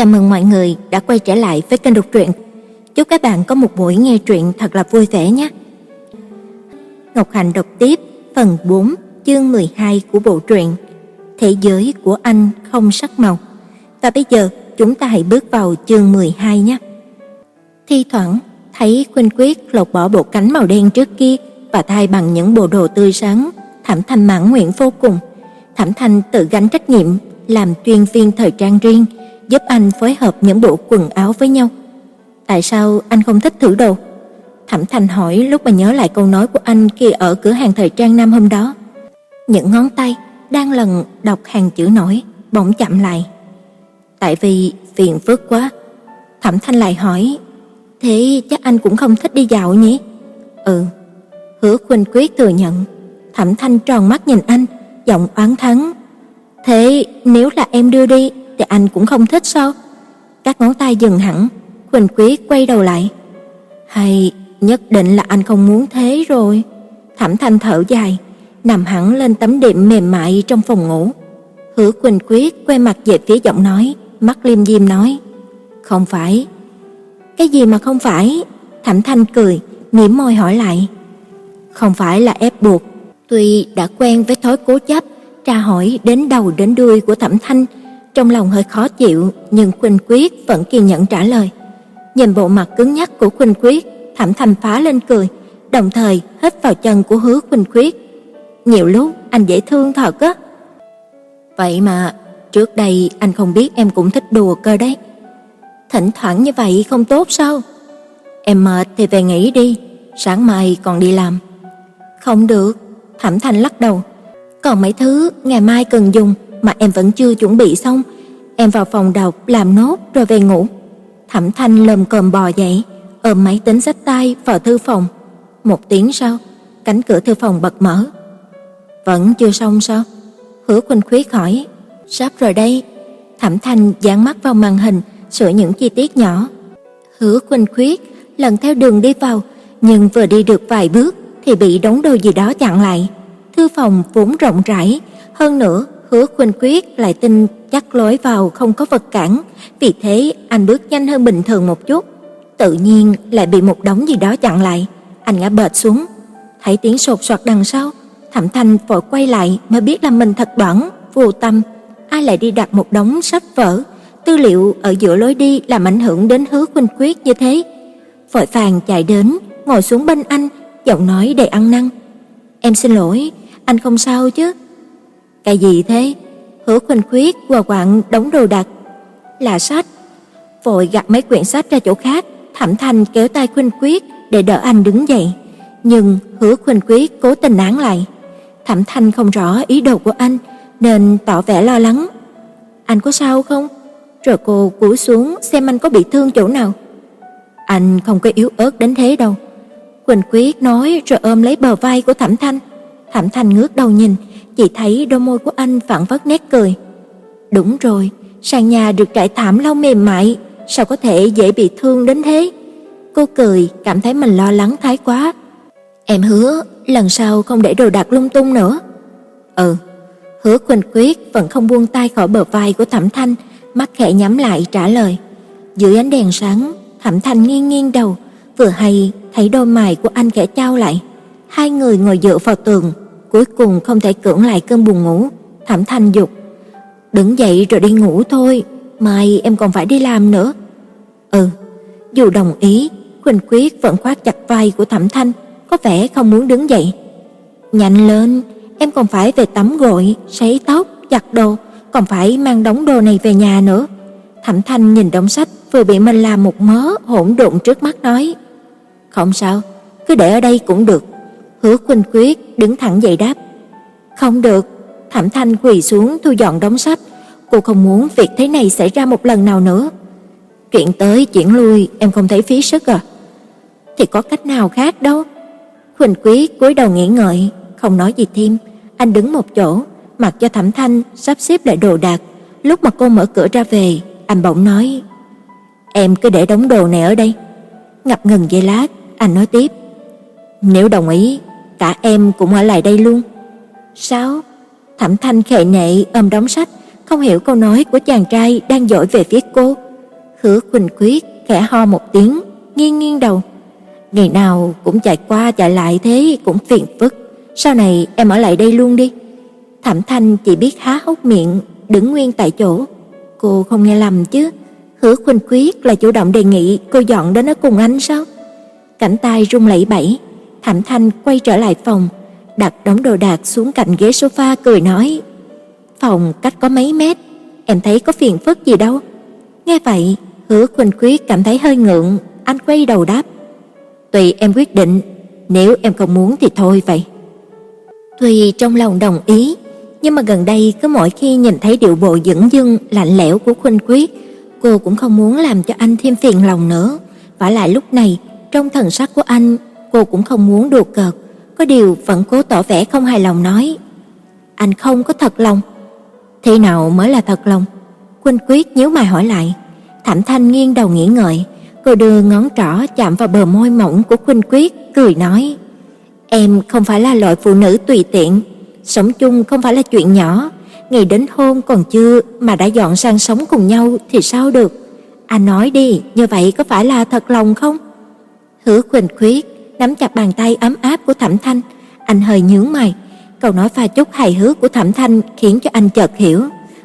Chào mừng mọi người đã quay trở lại với kênh đọc truyện. Chúc các bạn có một buổi nghe truyện thật là vui vẻ nhé. Ngọc Hành đọc tiếp phần 4, chương 12 của bộ truyện Thế giới của anh không sắc màu. Và bây giờ chúng ta hãy bước vào chương 12 nhé. Thi thoảng thấy Khuynh Quyết lột bỏ bộ cánh màu đen trước kia và thay bằng những bộ đồ tươi sáng, Thẩm Thanh mãn nguyện vô cùng. Thẩm Thanh tự gánh trách nhiệm làm chuyên viên thời trang riêng giúp anh phối hợp những bộ quần áo với nhau. Tại sao anh không thích thử đồ? Thẩm Thành hỏi lúc mà nhớ lại câu nói của anh khi ở cửa hàng thời trang Nam hôm đó. Những ngón tay đang lần đọc hàng chữ nổi bỗng chậm lại. Tại vì phiền phức quá. Thẩm Thanh lại hỏi, thế chắc anh cũng không thích đi dạo nhỉ? Ừ. Hứa Khuynh Quyết thừa nhận. Thẩm Thanh tròn mắt nhìn anh, giọng oán thắng. Thế nếu là em đưa đi thì anh cũng không thích sao? Các ngón tay dừng hẳn, Quỳnh quý quay đầu lại. Hay nhất định là anh không muốn thế rồi. Thẩm Thanh thở dài, nằm hẳn lên tấm đệm mềm mại trong phòng ngủ. Hứa Quỳnh quý quay mặt về phía giọng nói, mắt liêm diêm nói: "Không phải." "Cái gì mà không phải?" Thẩm Thanh cười, mỉm môi hỏi lại. "Không phải là ép buộc, tuy đã quen với thói cố chấp, tra hỏi đến đầu đến đuôi của Thẩm Thanh, trong lòng hơi khó chịu, nhưng Khuynh Quyết vẫn kiên nhẫn trả lời. Nhìn bộ mặt cứng nhắc của Khuynh Quyết, Thẩm Thành phá lên cười, đồng thời hít vào chân của Hứa Khuynh Quyết. Nhiều lúc anh dễ thương thật á. Vậy mà trước đây anh không biết em cũng thích đùa cơ đấy. Thỉnh thoảng như vậy không tốt sao? Em mệt thì về nghỉ đi, sáng mai còn đi làm. Không được, Thẩm Thành lắc đầu. Còn mấy thứ ngày mai cần dùng mà em vẫn chưa chuẩn bị xong. Em vào phòng đọc làm nốt rồi về ngủ. Thẩm Thanh lầm cồm bò dậy, ôm máy tính sách tay vào thư phòng. Một tiếng sau, cánh cửa thư phòng bật mở. Vẫn chưa xong sao? Hứa Khuynh Khuyết hỏi. Sắp rồi đây. Thẩm Thanh dán mắt vào màn hình, sửa những chi tiết nhỏ. Hứa Khuynh Khuyết lần theo đường đi vào, nhưng vừa đi được vài bước thì bị đống đồ gì đó chặn lại. Thư phòng vốn rộng rãi, hơn nữa Hứa Khuynh Quyết lại tin chắc lối vào không có vật cản, vì thế anh bước nhanh hơn bình thường một chút, tự nhiên lại bị một đống gì đó chặn lại, anh ngã bệt xuống. Thấy tiếng sột soạt đằng sau, Thẩm Thanh vội quay lại mới biết là mình thật bẩn, vô tâm, ai lại đi đặt một đống sách vở, tư liệu ở giữa lối đi làm ảnh hưởng đến Hứa Khuynh Quyết như thế. Vội vàng chạy đến, ngồi xuống bên anh, giọng nói đầy ăn năn. "Em xin lỗi, anh không sao chứ?" Cái gì thế? Hứa Khuynh Khuyết quờ quạng đống đồ đạc. Là sách. Vội gạt mấy quyển sách ra chỗ khác, Thẩm Thanh kéo tay Khuynh Khuyết để đỡ anh đứng dậy. Nhưng Hứa Khuynh Khuyết cố tình nán lại. Thẩm Thanh không rõ ý đồ của anh nên tỏ vẻ lo lắng. Anh có sao không? Rồi cô cúi xuống xem anh có bị thương chỗ nào. Anh không có yếu ớt đến thế đâu. Quỳnh Quyết nói rồi ôm lấy bờ vai của Thẩm Thanh. Thẩm Thanh ngước đầu nhìn, chỉ thấy đôi môi của anh phản vất nét cười. Đúng rồi, sàn nhà được trải thảm lau mềm mại, sao có thể dễ bị thương đến thế? Cô cười, cảm thấy mình lo lắng thái quá. Em hứa lần sau không để đồ đạc lung tung nữa. Ừ. Hứa Quỳnh Quyết vẫn không buông tay khỏi bờ vai của Thẩm Thanh, mắt khẽ nhắm lại trả lời. Dưới ánh đèn sáng, Thẩm Thanh nghiêng nghiêng đầu, vừa hay thấy đôi mày của anh khẽ trao lại. Hai người ngồi dựa vào tường, cuối cùng không thể cưỡng lại cơn buồn ngủ, Thẩm Thanh dục, "Đứng dậy rồi đi ngủ thôi, mai em còn phải đi làm nữa." "Ừ." Dù đồng ý, Quỳnh Quyết vẫn khoác chặt vai của Thẩm Thanh, có vẻ không muốn đứng dậy. "Nhanh lên, em còn phải về tắm gội, sấy tóc, giặt đồ, còn phải mang đống đồ này về nhà nữa." Thẩm Thanh nhìn đống sách vừa bị mình làm một mớ hỗn độn trước mắt nói, "Không sao, cứ để ở đây cũng được." Hứa Khuynh Quyết đứng thẳng dậy đáp: "Không được." Thẩm Thanh quỳ xuống thu dọn đống sách, cô không muốn việc thế này xảy ra một lần nào nữa. Chuyện tới chuyển lui em không thấy phí sức à? Thì có cách nào khác đâu. Khuynh Quyết cúi đầu nghĩ ngợi, không nói gì thêm, anh đứng một chỗ, mặc cho Thẩm Thanh sắp xếp lại đồ đạc. Lúc mà cô mở cửa ra về, anh bỗng nói: "Em cứ để đống đồ này ở đây." Ngập ngừng giây lát, anh nói tiếp: "Nếu đồng ý, cả em cũng ở lại đây luôn." "Sao?" Thẩm Thanh khệ nệ ôm đóng sách, không hiểu câu nói của chàng trai đang dỗi về phía cô, Hứa Quỳnh Quyết khẽ ho một tiếng, nghiêng nghiêng đầu. Ngày nào cũng chạy qua chạy lại thế cũng phiền phức, sau này em ở lại đây luôn đi. Thẩm Thanh chỉ biết há hốc miệng, đứng nguyên tại chỗ. Cô không nghe lầm chứ? Hứa Khuynh Quyết là chủ động đề nghị cô dọn đến ở cùng anh sao? Cảnh tay rung lẩy bẩy, Thẩm Thanh quay trở lại phòng, đặt đống đồ đạc xuống cạnh ghế sofa cười nói: "Phòng cách có mấy mét, em thấy có phiền phức gì đâu." Nghe vậy, Hứa Khuynh Quyết cảm thấy hơi ngượng, anh quay đầu đáp: "Tùy em quyết định, nếu em không muốn thì thôi vậy." Tuy trong lòng đồng ý, nhưng mà gần đây cứ mỗi khi nhìn thấy điệu bộ dửng dưng lạnh lẽo của Khuynh Quyết, cô cũng không muốn làm cho anh thêm phiền lòng nữa. Và lại lúc này, trong thần sắc của anh, cô cũng không muốn đùa cợt, có điều vẫn cố tỏ vẻ không hài lòng nói: "Anh không có thật lòng." "Thế nào mới là thật lòng?" Khuynh Quyết nhíu mày hỏi lại. Thẩm Thanh nghiêng đầu nghĩ ngợi, cô đưa ngón trỏ chạm vào bờ môi mỏng của Khuynh Quyết, cười nói: "Em không phải là loại phụ nữ tùy tiện, sống chung không phải là chuyện nhỏ, ngày đến hôn còn chưa mà đã dọn sang sống cùng nhau thì sao được? Anh nói đi, như vậy có phải là thật lòng không?" Hứa Quỳnh Khuyết nắm chặt bàn tay ấm áp của Thẩm Thanh, anh hơi nhướng mày, câu nói pha chút hài hước của Thẩm Thanh khiến cho anh chợt hiểu,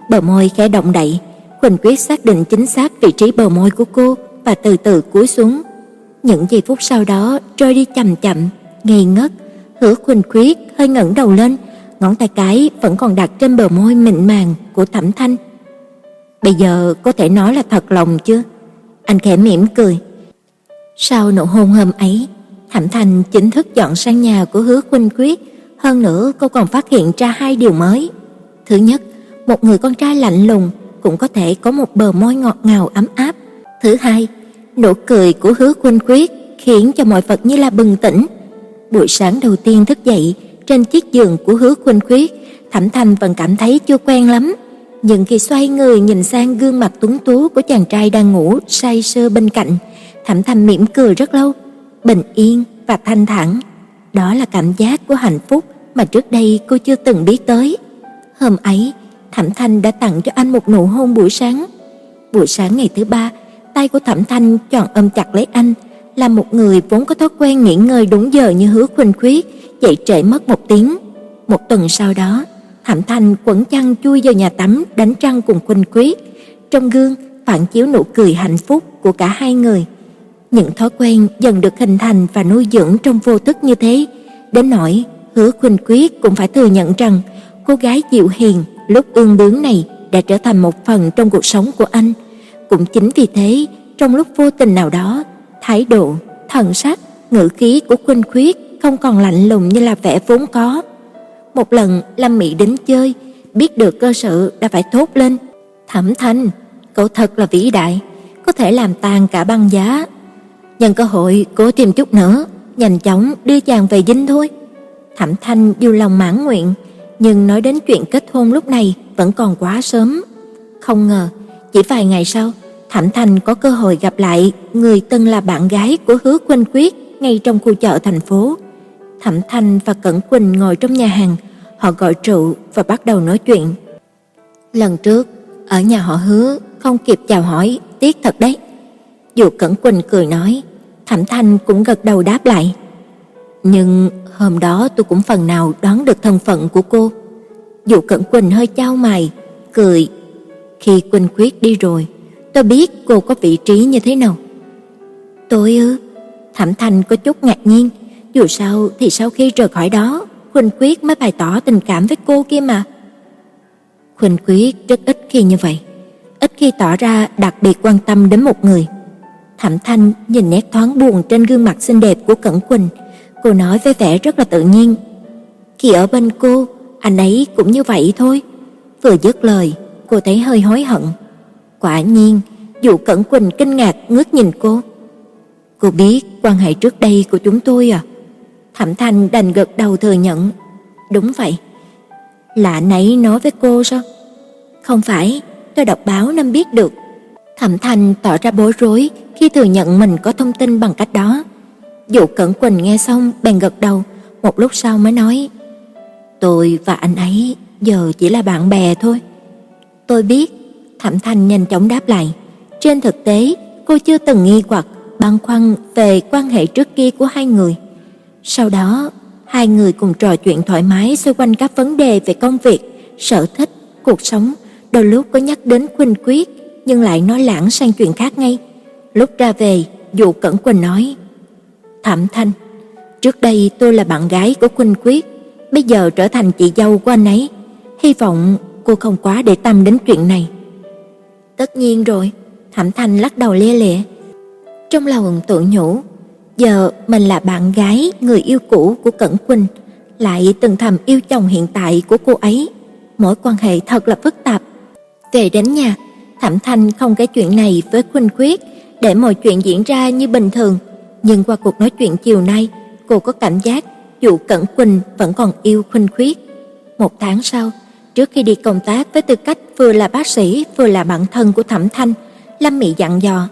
bờ môi khẽ động đậy, Quỳnh Quyết xác định chính xác vị trí bờ môi của cô và từ từ cúi xuống. Những giây phút sau đó trôi đi chậm chậm, ngây ngất, Hứa Quỳnh Quyết hơi ngẩng đầu lên, ngón tay cái vẫn còn đặt trên bờ môi mịn màng của Thẩm Thanh. Bây giờ có thể nói là thật lòng chưa? Anh khẽ mỉm cười. Sau nụ hôn hôm ấy, Thẩm thành chính thức dọn sang nhà của Hứa Khuynh Quyết, hơn nữa cô còn phát hiện ra hai điều mới. Thứ nhất, một người con trai lạnh lùng cũng có thể có một bờ môi ngọt ngào ấm áp. Thứ hai, nụ cười của Hứa Khuynh Quyết khiến cho mọi vật như là bừng tỉnh. Buổi sáng đầu tiên thức dậy, trên chiếc giường của Hứa Khuynh Quyết, Thẩm Thành vẫn cảm thấy chưa quen lắm, nhưng khi xoay người nhìn sang gương mặt tuấn tú của chàng trai đang ngủ say sưa bên cạnh, Thẩm Thành mỉm cười rất lâu, bình yên và thanh thản. Đó là cảm giác của hạnh phúc mà trước đây cô chưa từng biết tới. Hôm ấy, Thẩm Thanh đã tặng cho anh một nụ hôn buổi sáng. Buổi sáng ngày thứ ba, tay của Thẩm Thanh chọn ôm chặt lấy anh, là một người vốn có thói quen nghỉ ngơi đúng giờ như Hứa Khuynh Khuyết, dậy trễ mất một tiếng. Một tuần sau đó, Thẩm Thanh quấn chăn chui vào nhà tắm đánh răng cùng Khuynh Quyết. Trong gương phản chiếu nụ cười hạnh phúc của cả hai người. Những thói quen dần được hình thành và nuôi dưỡng trong vô thức như thế, đến nỗi Hứa Khuynh Quyết cũng phải thừa nhận rằng cô gái dịu hiền lúc ương bướng này đã trở thành một phần trong cuộc sống của anh. Cũng chính vì thế, trong lúc vô tình nào đó, thái độ, thần sắc, ngữ khí của Khuynh Khuyết không còn lạnh lùng như là vẻ vốn có. Một lần Lâm Mị đến chơi, biết được cơ sự đã phải thốt lên, "Thẩm Thanh, cậu thật là vĩ đại, có thể làm tan cả băng giá." Nhân cơ hội cố tìm chút nữa, nhanh chóng đưa chàng về dinh thôi. Thẩm Thanh dù lòng mãn nguyện, nhưng nói đến chuyện kết hôn lúc này vẫn còn quá sớm. Không ngờ, chỉ vài ngày sau, Thẩm Thanh có cơ hội gặp lại người từng là bạn gái của Hứa Khuynh Quyết ngay trong khu chợ thành phố. Thẩm Thanh và Cẩn Quỳnh ngồi trong nhà hàng, họ gọi rượu và bắt đầu nói chuyện. Lần trước, ở nhà họ Hứa, không kịp chào hỏi, tiếc thật đấy. Dù Cẩn Quỳnh cười nói, Thẩm Thanh cũng gật đầu đáp lại. Nhưng hôm đó tôi cũng phần nào đoán được thân phận của cô. Dù Cẩn Quỳnh hơi chau mày, cười. Khi Quỳnh Quyết đi rồi, tôi biết cô có vị trí như thế nào. Tôi ư? Thẩm Thanh có chút ngạc nhiên, dù sao thì sau khi rời khỏi đó, quỳnh Quyết mới bày tỏ tình cảm với cô kia mà. quỳnh Quyết rất ít khi như vậy, ít khi tỏ ra đặc biệt quan tâm đến một người. Thẩm Thanh nhìn nét thoáng buồn trên gương mặt xinh đẹp của Cẩn Quỳnh, cô nói với vẻ rất là tự nhiên. Khi ở bên cô, anh ấy cũng như vậy thôi. Vừa dứt lời, cô thấy hơi hối hận. Quả nhiên, dù Cẩn Quỳnh kinh ngạc ngước nhìn cô. Cô biết quan hệ trước đây của chúng tôi à? Thẩm Thanh đành gật đầu thừa nhận. Đúng vậy. Lạ nãy nói với cô sao? Không phải, tôi đọc báo nên biết được. Thẩm Thanh tỏ ra bối rối khi thừa nhận mình có thông tin bằng cách đó. Dụ Cẩn Quỳnh nghe xong bèn gật đầu, một lúc sau mới nói: "Tôi và anh ấy giờ chỉ là bạn bè thôi." "Tôi biết." Thẩm Thanh nhanh chóng đáp lại. trên thực tế cô chưa từng nghi hoặc băn khoăn về quan hệ trước kia của hai người. Sau đó, hai người cùng trò chuyện thoải mái xoay quanh các vấn đề về công việc, sở thích, cuộc sống, đôi lúc có nhắc đến Khuynh Quyết, nhưng lại nói lãng sang chuyện khác ngay. Lúc ra về, Dụ Cẩn Quỳnh nói: "Thẩm Thanh, trước đây tôi là bạn gái của quỳnh Quyết, bây giờ trở thành chị dâu của anh ấy, hy vọng cô không quá để tâm đến chuyện này." Tất nhiên rồi, Thẩm Thanh lắc đầu lia lịa. Trong lòng tự nhủ, giờ mình là bạn gái người yêu cũ của Cẩn Quỳnh, lại từng thầm yêu chồng hiện tại của cô ấy, mối quan hệ thật là phức tạp. Về đến nhà, Thẩm Thanh không kể chuyện này với quỳnh quyết để mọi chuyện diễn ra như bình thường, nhưng qua cuộc nói chuyện chiều nay, cô có cảm giác dù Cẩn Quỳnh vẫn còn yêu Khuynh Khuyết. Một tháng sau, trước khi đi công tác với tư cách vừa là bác sĩ vừa là bạn thân của Thẩm Thanh, Lâm Mị dặn dò: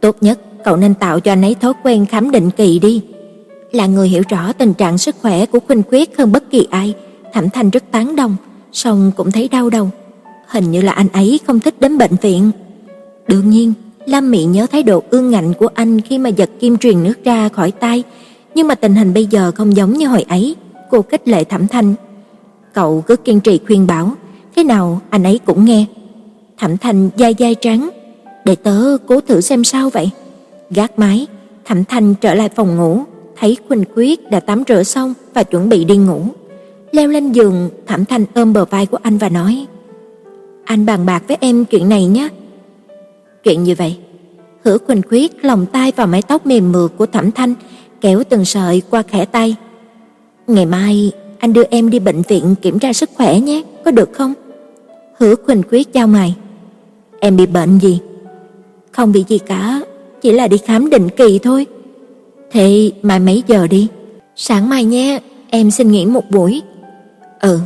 "Tốt nhất cậu nên tạo cho anh ấy thói quen khám định kỳ đi." Là người hiểu rõ tình trạng sức khỏe của Khuynh Khuyết hơn bất kỳ ai, Thẩm Thanh rất tán đồng, song cũng thấy đau đầu. Hình như là anh ấy không thích đến bệnh viện. Đương nhiên, Lâm Mị nhớ thái độ ương ngạnh của anh khi mà giật kim truyền nước ra khỏi tay, nhưng mà tình hình bây giờ không giống như hồi ấy, cô kết lệ Thẩm Thanh. Cậu cứ kiên trì khuyên bảo, thế nào anh ấy cũng nghe. Thẩm Thanh dai dai trắng, để tớ cố thử xem sao vậy. Gác máy, Thẩm Thanh trở lại phòng ngủ, thấy Khuynh Quyết đã tắm rửa xong và chuẩn bị đi ngủ. Leo lên giường, Thẩm Thanh ôm bờ vai của anh và nói: "Anh bàn bạc với em chuyện này nhé." "Chuyện như vậy?" Hứa quỳnh Quyết lòng tay vào mái tóc mềm mượt của Thẩm Thanh, kéo từng sợi qua khẽ tay. "Ngày mai anh đưa em đi bệnh viện kiểm tra sức khỏe nhé, có được không?" Hứa quỳnh Quyết chào mày. "Em bị bệnh gì?" "Không bị gì cả, chỉ là đi khám định kỳ thôi." "Thế mai mấy giờ đi?" "Sáng mai nhé, em xin nghỉ một buổi." "Ừ,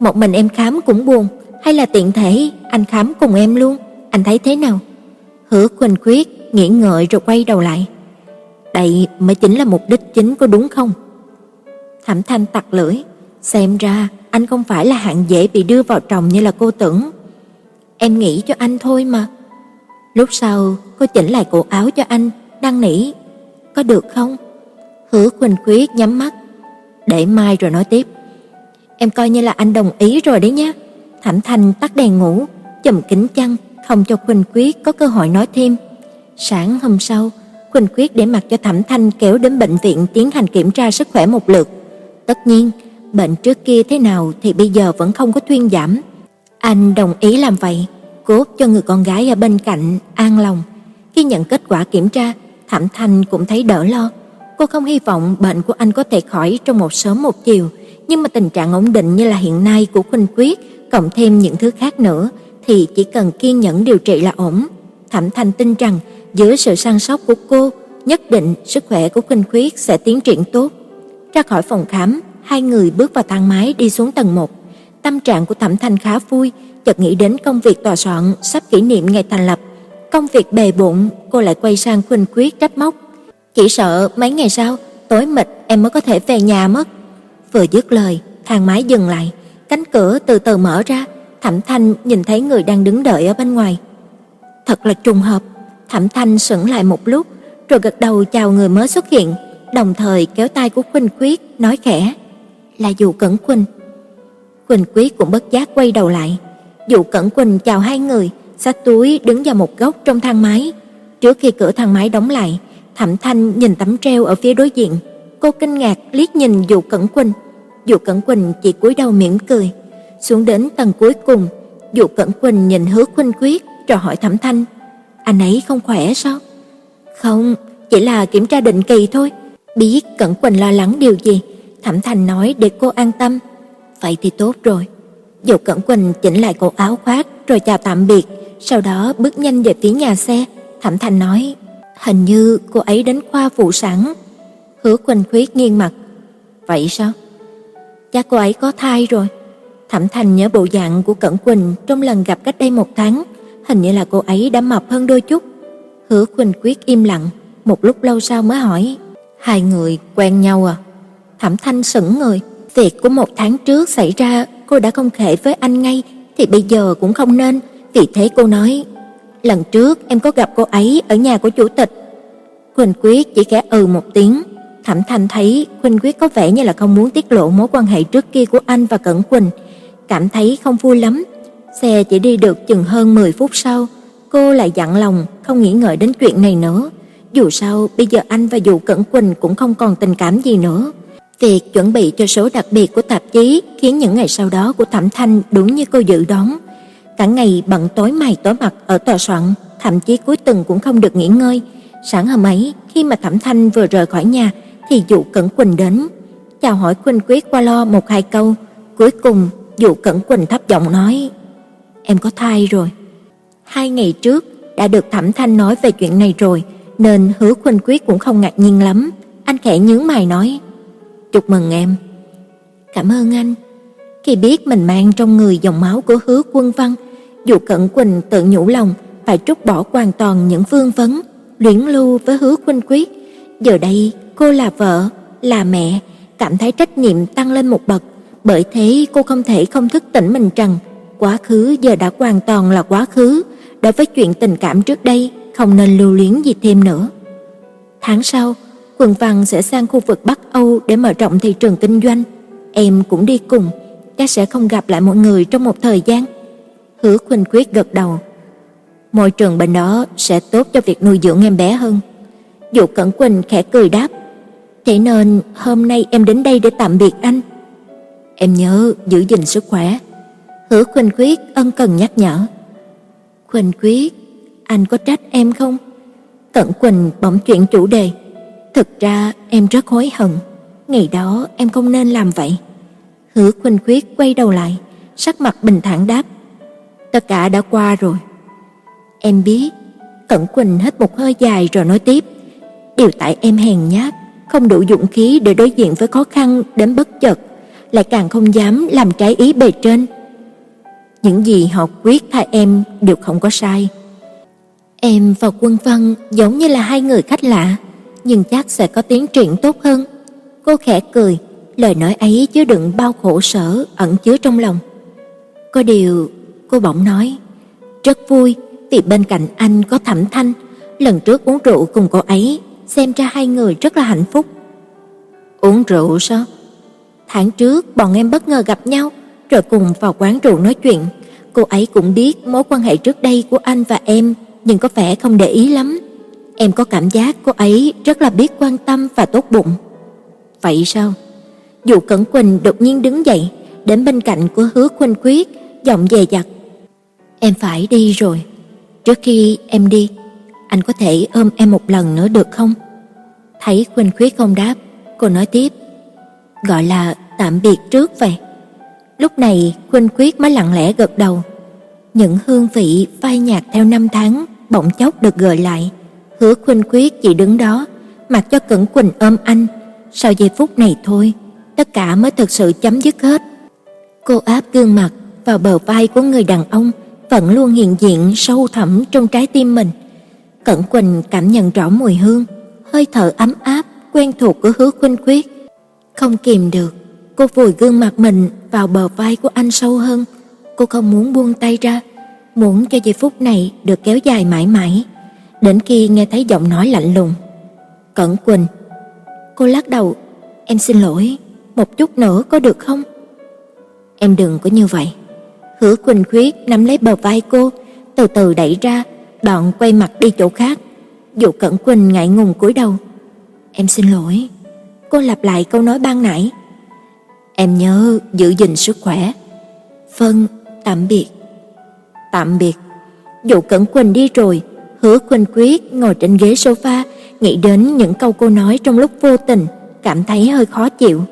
một mình em khám cũng buồn, hay là tiện thể anh khám cùng em luôn, anh thấy thế nào?" Hứa Khuynh Khuyết nghĩ ngợi rồi quay đầu lại. Đây mới chính là mục đích chính có đúng không? Thẩm Thanh tặc lưỡi, xem ra anh không phải là hạng dễ bị đưa vào chồng như là cô tưởng. Em nghĩ cho anh thôi mà. Lúc sau, cô chỉnh lại cổ áo cho anh, đang nỉ, có được không? Hứa Khuynh Khuyết nhắm mắt, để mai rồi nói tiếp. Em coi như là anh đồng ý rồi đấy nhé. Thẩm Thanh tắt đèn ngủ, chùm kính chăn, hòng cho Quỳnh Quyết có cơ hội nói thêm. Sáng hôm sau, Quỳnh Quyết để mặc cho Thẩm Thanh kéo đến bệnh viện tiến hành kiểm tra sức khỏe một lượt. Tất nhiên, bệnh trước kia thế nào thì bây giờ vẫn không có thuyên giảm. Anh đồng ý làm vậy, cốt cho người con gái ở bên cạnh an lòng. Khi nhận kết quả kiểm tra, Thẩm Thanh cũng thấy đỡ lo. Cô không hy vọng bệnh của anh có thể khỏi trong một sớm một chiều, nhưng mà tình trạng ổn định như là hiện nay của Quỳnh Quyết, cộng thêm những thứ khác nữa thì chỉ cần kiên nhẫn điều trị là ổn. Thẩm Thanh tin rằng dưới sự săn sóc của cô, nhất định sức khỏe của Khuynh Khuyết sẽ tiến triển tốt. Ra khỏi phòng khám, hai người bước vào thang máy đi xuống tầng 1. Tâm trạng của Thẩm Thanh khá vui, chợt nghĩ đến công việc tòa soạn sắp kỷ niệm ngày thành lập. Công việc bề bộn, cô lại quay sang Khuynh Khuyết trách móc. Chỉ sợ mấy ngày sau, tối mịt em mới có thể về nhà mất. Vừa dứt lời, thang máy dừng lại, cánh cửa từ từ mở ra, Thẩm Thanh nhìn thấy người đang đứng đợi ở bên ngoài. Thật là trùng hợp, Thẩm Thanh sững lại một lúc, rồi gật đầu chào người mới xuất hiện, đồng thời kéo tay của Khuynh Quyết nói khẽ, "Là Dụ Cẩn Quỳnh." Khuynh Quyết cũng bất giác quay đầu lại. Dụ Cẩn Quỳnh chào hai người, xách túi đứng vào một góc trong thang máy. Trước khi cửa thang máy đóng lại, Thẩm Thanh nhìn tấm treo ở phía đối diện, cô kinh ngạc liếc nhìn Dụ Cẩn Quỳnh. Dụ Cẩn Quỳnh chỉ cúi đầu mỉm cười. Xuống đến tầng cuối cùng, Dụ Cẩn Quỳnh nhìn Hứa Khuynh Quyết rồi hỏi Thẩm Thanh, anh ấy không khỏe sao? Không, chỉ là kiểm tra định kỳ thôi. Biết Cẩn Quỳnh lo lắng điều gì, Thẩm Thanh nói để cô an tâm. Vậy thì tốt rồi. Dụ Cẩn Quỳnh chỉnh lại cổ áo khoác rồi chào tạm biệt, sau đó bước nhanh về phía nhà xe. Thẩm Thanh nói, hình như cô ấy đến khoa phụ sản. Hứa Quỳnh Khuyết nghiêng mặt. Vậy sao? Chắc cô ấy có thai rồi. Thẩm Thanh nhớ bộ dạng của Cẩn Quỳnh trong lần gặp cách đây một tháng, hình như là cô ấy đã mập hơn đôi chút. Hứa Quỳnh Quyết im lặng, một lúc lâu sau mới hỏi, hai người quen nhau à? Thẩm Thanh sững người, việc của một tháng trước xảy ra cô đã không kể với anh ngay thì bây giờ cũng không nên, vì thế cô nói, lần trước em có gặp cô ấy ở nhà của chủ tịch. Quỳnh Quyết chỉ khẽ ừ một tiếng. Thẩm Thanh thấy Quỳnh Quyết có vẻ như là không muốn tiết lộ mối quan hệ trước kia của anh và Cẩn Quỳnh, cảm thấy không vui lắm. Xe chỉ đi được chừng hơn 10 phút sau, cô lại dặn lòng không nghĩ ngợi đến chuyện này nữa. Dù sao bây giờ anh và Dụ Cẩn Quỳnh cũng không còn tình cảm gì nữa. Việc chuẩn bị cho số đặc biệt của tạp chí khiến những ngày sau đó của Thẩm Thanh đúng như cô dự đoán. Cả ngày bận tối mày tối mặt ở tòa soạn, thậm chí cuối tuần cũng không được nghỉ ngơi. Sáng hôm ấy, khi mà Thẩm Thanh vừa rời khỏi nhà thì Dụ Cẩn Quỳnh đến, chào hỏi Quỳnh Quyết qua lo một hai câu, cuối cùng Dụ Cẩn Quỳnh thấp giọng nói: "Em có thai rồi." Hai ngày trước đã được Thẩm Thanh nói về chuyện này rồi, nên Hứa Khuynh Quyết cũng không ngạc nhiên lắm. Anh khẽ nhướng mày nói: "Chúc mừng em." "Cảm ơn anh." Khi biết mình mang trong người dòng máu của Hứa Quân Văn, Dụ Cẩn Quỳnh tự nhủ lòng phải trút bỏ hoàn toàn những vương vấn luyến lưu với Hứa Khuynh Quyết. Giờ đây, cô là vợ, là mẹ, cảm thấy trách nhiệm tăng lên một bậc, bởi thế cô không thể không thức tỉnh mình rằng quá khứ giờ đã hoàn toàn là quá khứ, đối với chuyện tình cảm trước đây không nên lưu luyến gì thêm nữa. Tháng sau, Quần Văn sẽ sang khu vực Bắc Âu để mở rộng thị trường kinh doanh. Em cũng đi cùng, chắc sẽ không gặp lại mọi người trong một thời gian. Hứa Khuynh Quyết gật đầu. Môi trường bên đó sẽ tốt cho việc nuôi dưỡng em bé hơn. Dụ Cẩn Quỳnh khẽ cười đáp. Thế nên hôm nay em đến đây để tạm biệt anh. Em nhớ giữ gìn sức khỏe. Hứa Khuynh Quyết ân cần nhắc nhở. Khuynh Quyết, anh có trách em không? Cẩn Quỳnh bỗng chuyển chủ đề. Thực ra em rất hối hận, ngày đó em không nên làm vậy. Hứa Khuynh Quyết quay đầu lại, sắc mặt bình thản đáp: "Tất cả đã qua rồi." Em biết, Cẩn Quỳnh hít một hơi dài rồi nói tiếp, đều tại em hèn nhát, không đủ dũng khí để đối diện với khó khăn đến bất chợt, lại càng không dám làm trái ý bề trên. Những gì họ quyết thay em đều không có sai. Em và Quân Văn giống như là hai người khách lạ, nhưng chắc sẽ có tiến triển tốt hơn. Cô khẽ cười, lời nói ấy chứa đựng bao khổ sở ẩn chứa trong lòng. Có điều, cô bỗng nói, rất vui vì bên cạnh anh có Thẩm Thanh, lần trước uống rượu cùng cô ấy, xem ra hai người rất là hạnh phúc. Uống rượu sao? Tháng trước bọn em bất ngờ gặp nhau, rồi cùng vào quán rượu nói chuyện. Cô ấy cũng biết mối quan hệ trước đây của anh và em, nhưng có vẻ không để ý lắm. Em có cảm giác cô ấy rất là biết quan tâm và tốt bụng. Vậy sao? Dụ Cẩn Quỳnh đột nhiên đứng dậy, đến bên cạnh của Hứa Khuynh Quyết, giọng dè dặt. Em phải đi rồi. Trước khi em đi, anh có thể ôm em một lần nữa được không? Thấy Khuynh Khuyết không đáp, cô nói tiếp, gọi là tạm biệt trước vậy. Lúc này Khuynh Quyết mới lặng lẽ gật đầu. Những hương vị phai nhạt theo năm tháng bỗng chốc được gợi lại. Hứa Khuynh Quyết chỉ đứng đó, mặc cho Cẩn Quỳnh ôm anh. Sau giây phút này thôi, tất cả mới thực sự chấm dứt hết. Cô áp gương mặt vào bờ vai của người đàn ông vẫn luôn hiện diện sâu thẳm trong trái tim mình. Cẩn Quỳnh cảm nhận rõ mùi hương, hơi thở ấm áp quen thuộc của Hứa Khuynh Quyết. Không kìm được, cô vùi gương mặt mình vào bờ vai của anh sâu hơn. Cô không muốn buông tay ra, muốn cho giây phút này được kéo dài mãi mãi. Đến khi nghe thấy giọng nói lạnh lùng, "Cẩn Quỳnh." Cô lắc đầu, "Em xin lỗi, một chút nữa có được không?" "Em đừng có như vậy." Hứa Quỳnh Khuyết nắm lấy bờ vai cô, từ từ đẩy ra, đoạn quay mặt đi chỗ khác. Dụ Cẩn Quỳnh ngại ngùng cúi đầu. "Em xin lỗi." Cô lặp lại câu nói ban nãy. "Em nhớ giữ gìn sức khỏe." "Vâng, tạm biệt." "Tạm biệt." Dụ Cẩn Quỳnh đi rồi, Hứa Quỳnh Quyết ngồi trên ghế sofa, nghĩ đến những câu cô nói trong lúc vô tình, cảm thấy hơi khó chịu.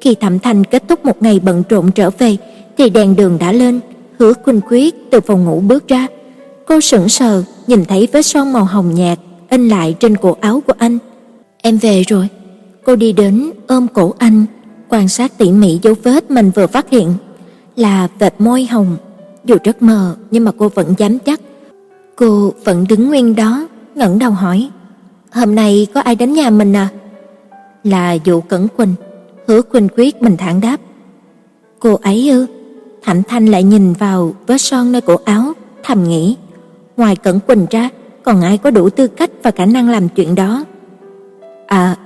Khi Thẩm Thành kết thúc một ngày bận rộn trở về, thì đèn đường đã lên, Hứa quỳnh quyết từ phòng ngủ bước ra. Cô sững sờ nhìn thấy vết son màu hồng nhạt in lại trên cổ áo của anh. "Em về rồi." Cô đi đến ôm cổ anh, quan sát tỉ mỉ dấu vết mình vừa phát hiện, là vệt môi hồng, dù rất mờ nhưng mà cô vẫn dám chắc. Cô vẫn đứng nguyên đó, ngẩng đầu hỏi: "Hôm nay có ai đến nhà mình à?" Là Dụ Cẩn Quỳnh. Hứa Quỳnh Quyết bình thản đáp: "Cô ấy ư?" Thẩm Thanh lại nhìn vào vết son nơi cổ áo, thầm nghĩ, ngoài Cẩn Quỳnh ra, còn ai có đủ tư cách và khả năng làm chuyện đó? À,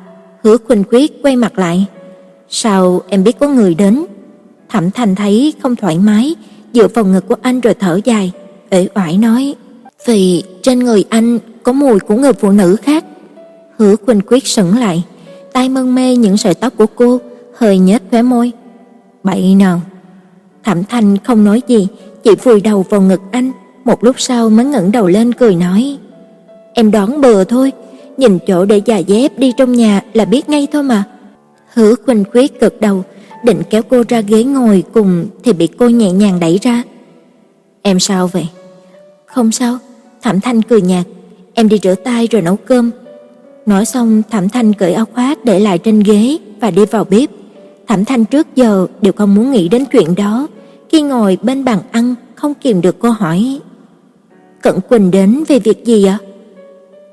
Hứa Khuynh Quyết quay mặt lại. Sao em biết có người đến? Thẩm Thành thấy không thoải mái, dựa vào ngực của anh rồi thở dài, uể oải nói: "Vì trên người anh có mùi của người phụ nữ khác." Hứa Khuynh Quyết sững lại, tay mân mê những sợi tóc của cô, hơi nhếch khóe môi. "Bậy nào." Thẩm Thanh không nói gì, chỉ vùi đầu vào ngực anh, một lúc sau mới ngẩng đầu lên cười nói: "Em đoán bừa thôi, nhìn chỗ để giày dép đi trong nhà là biết ngay thôi mà." Hứa Khuynh Quyết gật đầu, định kéo cô ra ghế ngồi cùng thì bị cô nhẹ nhàng đẩy ra. "Em sao vậy?" "Không sao." Thẩm Thanh cười nhạt, "Em đi rửa tay rồi nấu cơm." Nói xong, Thẩm Thanh cởi áo khoác để lại trên ghế và đi vào bếp. Thẩm Thanh trước giờ đều không muốn nghĩ đến chuyện đó, khi ngồi bên bàn ăn không kìm được cô hỏi: "Cẩn Quỳnh đến về việc gì ạ?"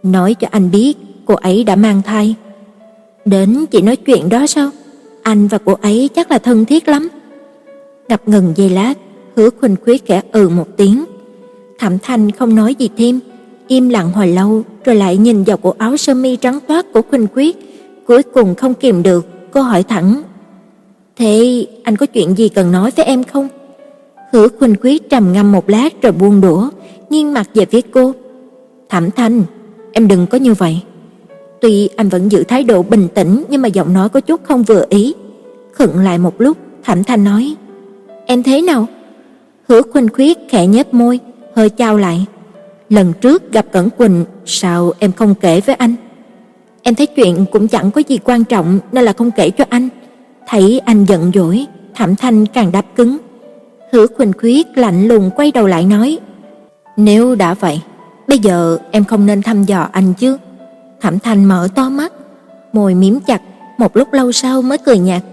"Nói cho anh biết, cô ấy đã mang thai." "Đến chỉ nói chuyện đó sao?" Anh và cô ấy chắc là thân thiết lắm. Ngập ngừng giây lát, Hứa Khuynh Khuyết khẽ ừ một tiếng. Thẩm Thanh không nói gì thêm, im lặng hồi lâu rồi lại nhìn vào cổ áo sơ mi trắng toát của Khuynh Khuyết, cuối cùng không kìm được, cô hỏi thẳng: "Thế anh có chuyện gì cần nói với em không?" Hứa Khuynh Khuyết trầm ngâm một lát rồi buông đũa, nghiêng mặt về phía cô. "Thẩm Thanh, em đừng có như vậy." Tuy anh vẫn giữ thái độ bình tĩnh nhưng mà giọng nói có chút không vừa ý. Khựng lại một lúc, Thẩm Thanh nói: "Em thế nào?" Hứa Khuynh Khuyết khẽ nhếch môi, hơi chau lại. "Lần trước gặp Cẩn Quỳnh, sao em không kể với anh?" "Em thấy chuyện cũng chẳng có gì quan trọng nên là không kể cho anh." Thấy anh giận dỗi, Thẩm Thanh càng đáp cứng. Hứa Khuynh Khuyết lạnh lùng quay đầu lại nói: "Nếu đã vậy, bây giờ em không nên thăm dò anh chứ?" Thẩm Thanh mở to mắt, môi mím chặt, một lúc lâu sau mới cười nhạt.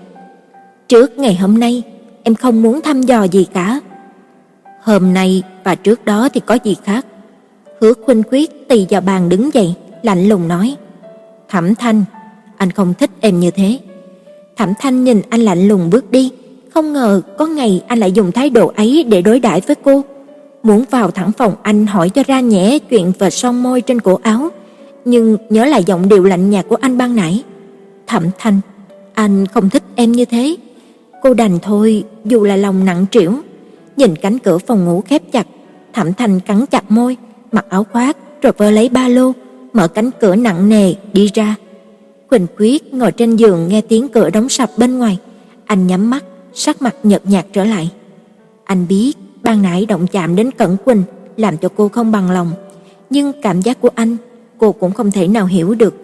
Trước ngày hôm nay, em không muốn thăm dò gì cả. Hôm nay và trước đó thì có gì khác. Hứa Khuynh Quyết tì vào bàn đứng dậy, lạnh lùng nói: "Thẩm Thanh, anh không thích em như thế." Thẩm Thanh nhìn anh lạnh lùng bước đi, không ngờ có ngày anh lại dùng thái độ ấy để đối đãi với cô. Muốn vào thẳng phòng anh hỏi cho ra nhẽ chuyện về son môi trên cổ áo, nhưng nhớ lại giọng điệu lạnh nhạt của anh ban nãy. Thẩm Thanh, anh không thích em như thế. Cô đành thôi, dù là lòng nặng trĩu. Nhìn cánh cửa phòng ngủ khép chặt, Thẩm Thanh cắn chặt môi, mặc áo khoác rồi vơ lấy ba lô, mở cánh cửa nặng nề đi ra. Quỳnh Quyết ngồi trên giường nghe tiếng cửa đóng sập bên ngoài, anh nhắm mắt, sắc mặt nhợt nhạt trở lại. Anh biết ban nãy động chạm đến Cẩn Quỳnh làm cho cô không bằng lòng, nhưng cảm giác của anh cô cũng không thể nào hiểu được.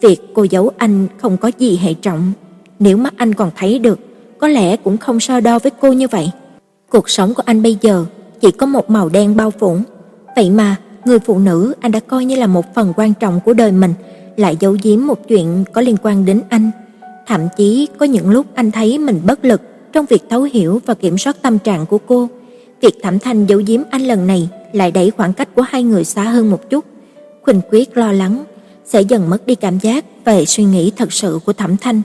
Việc cô giấu anh không có gì hệ trọng, nếu mắt anh còn thấy được, có lẽ cũng không so đo với cô như vậy. Cuộc sống của anh bây giờ chỉ có một màu đen bao phủ, vậy mà người phụ nữ anh đã coi như là một phần quan trọng của đời mình lại giấu giếm một chuyện có liên quan đến anh. Thậm chí có những lúc anh thấy mình bất lực trong việc thấu hiểu và kiểm soát tâm trạng của cô. Việc Thẩm Thanh giấu giếm anh lần này lại đẩy khoảng cách của hai người xa hơn một chút. Khuynh Quyết lo lắng sẽ dần mất đi cảm giác về suy nghĩ thật sự của Thẩm Thanh.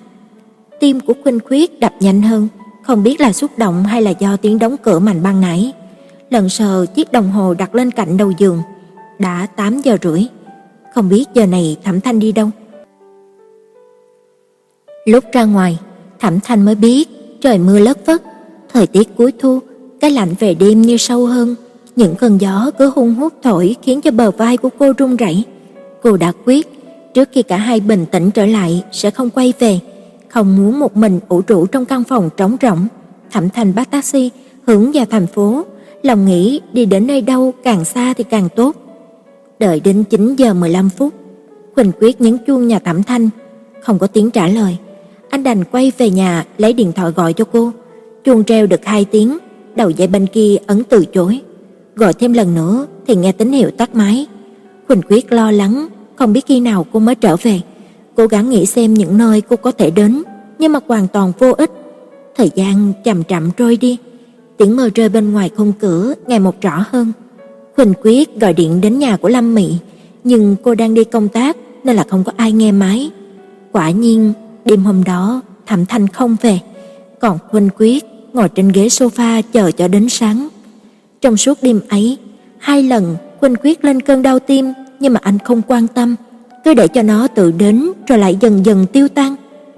Tim của Khuynh Quyết đập nhanh hơn, không biết là xúc động hay là do tiếng đóng cửa mạnh ban nãy. Lần sờ chiếc đồng hồ đặt lên cạnh đầu giường, đã 8 giờ rưỡi. Không biết giờ này Thẩm Thanh đi đâu. Lúc ra ngoài, Thẩm Thanh mới biết trời mưa lất phất, thời tiết cuối thu, cái lạnh về đêm như sâu hơn, những cơn gió cứ hung hút thổi khiến cho bờ vai của cô run rẩy. Cô đã quyết, trước khi cả hai bình tĩnh trở lại sẽ không quay về, không muốn một mình ủ rũ trong căn phòng trống rỗng. Thẩm Thành bắt taxi hướng vào thành phố, lòng nghĩ đi đến nơi đâu càng xa thì càng tốt. Đợi đến 9 giờ 15 phút, Quỳnh Quyết nhấn chuông nhà Thẩm Thanh, không có tiếng trả lời. Anh đành quay về nhà lấy điện thoại gọi cho cô. Chuông treo được 2 tiếng, đầu dây bên kia ấn từ chối. Gọi thêm lần nữa thì nghe tín hiệu tắt máy. Quỳnh Quyết lo lắng, không biết khi nào cô mới trở về. Cố gắng nghĩ xem những nơi cô có thể đến, nhưng mà hoàn toàn vô ích. Thời gian chậm chậm trôi đi, tiếng mưa rơi bên ngoài khung cửa ngày một rõ hơn. Quỳnh Quyết gọi điện đến nhà của Lâm Mị, nhưng cô đang đi công tác nên là không có ai nghe máy. Quả nhiên, đêm hôm đó Thẩm Thanh không về, còn Quỳnh Quyết ngồi trên ghế sofa chờ cho đến sáng. Trong suốt đêm ấy, hai lần Quỳnh Quyết lên cơn đau tim, nhưng mà anh không quan tâm, cứ để cho nó tự đến rồi lại dần dần tiêu tan.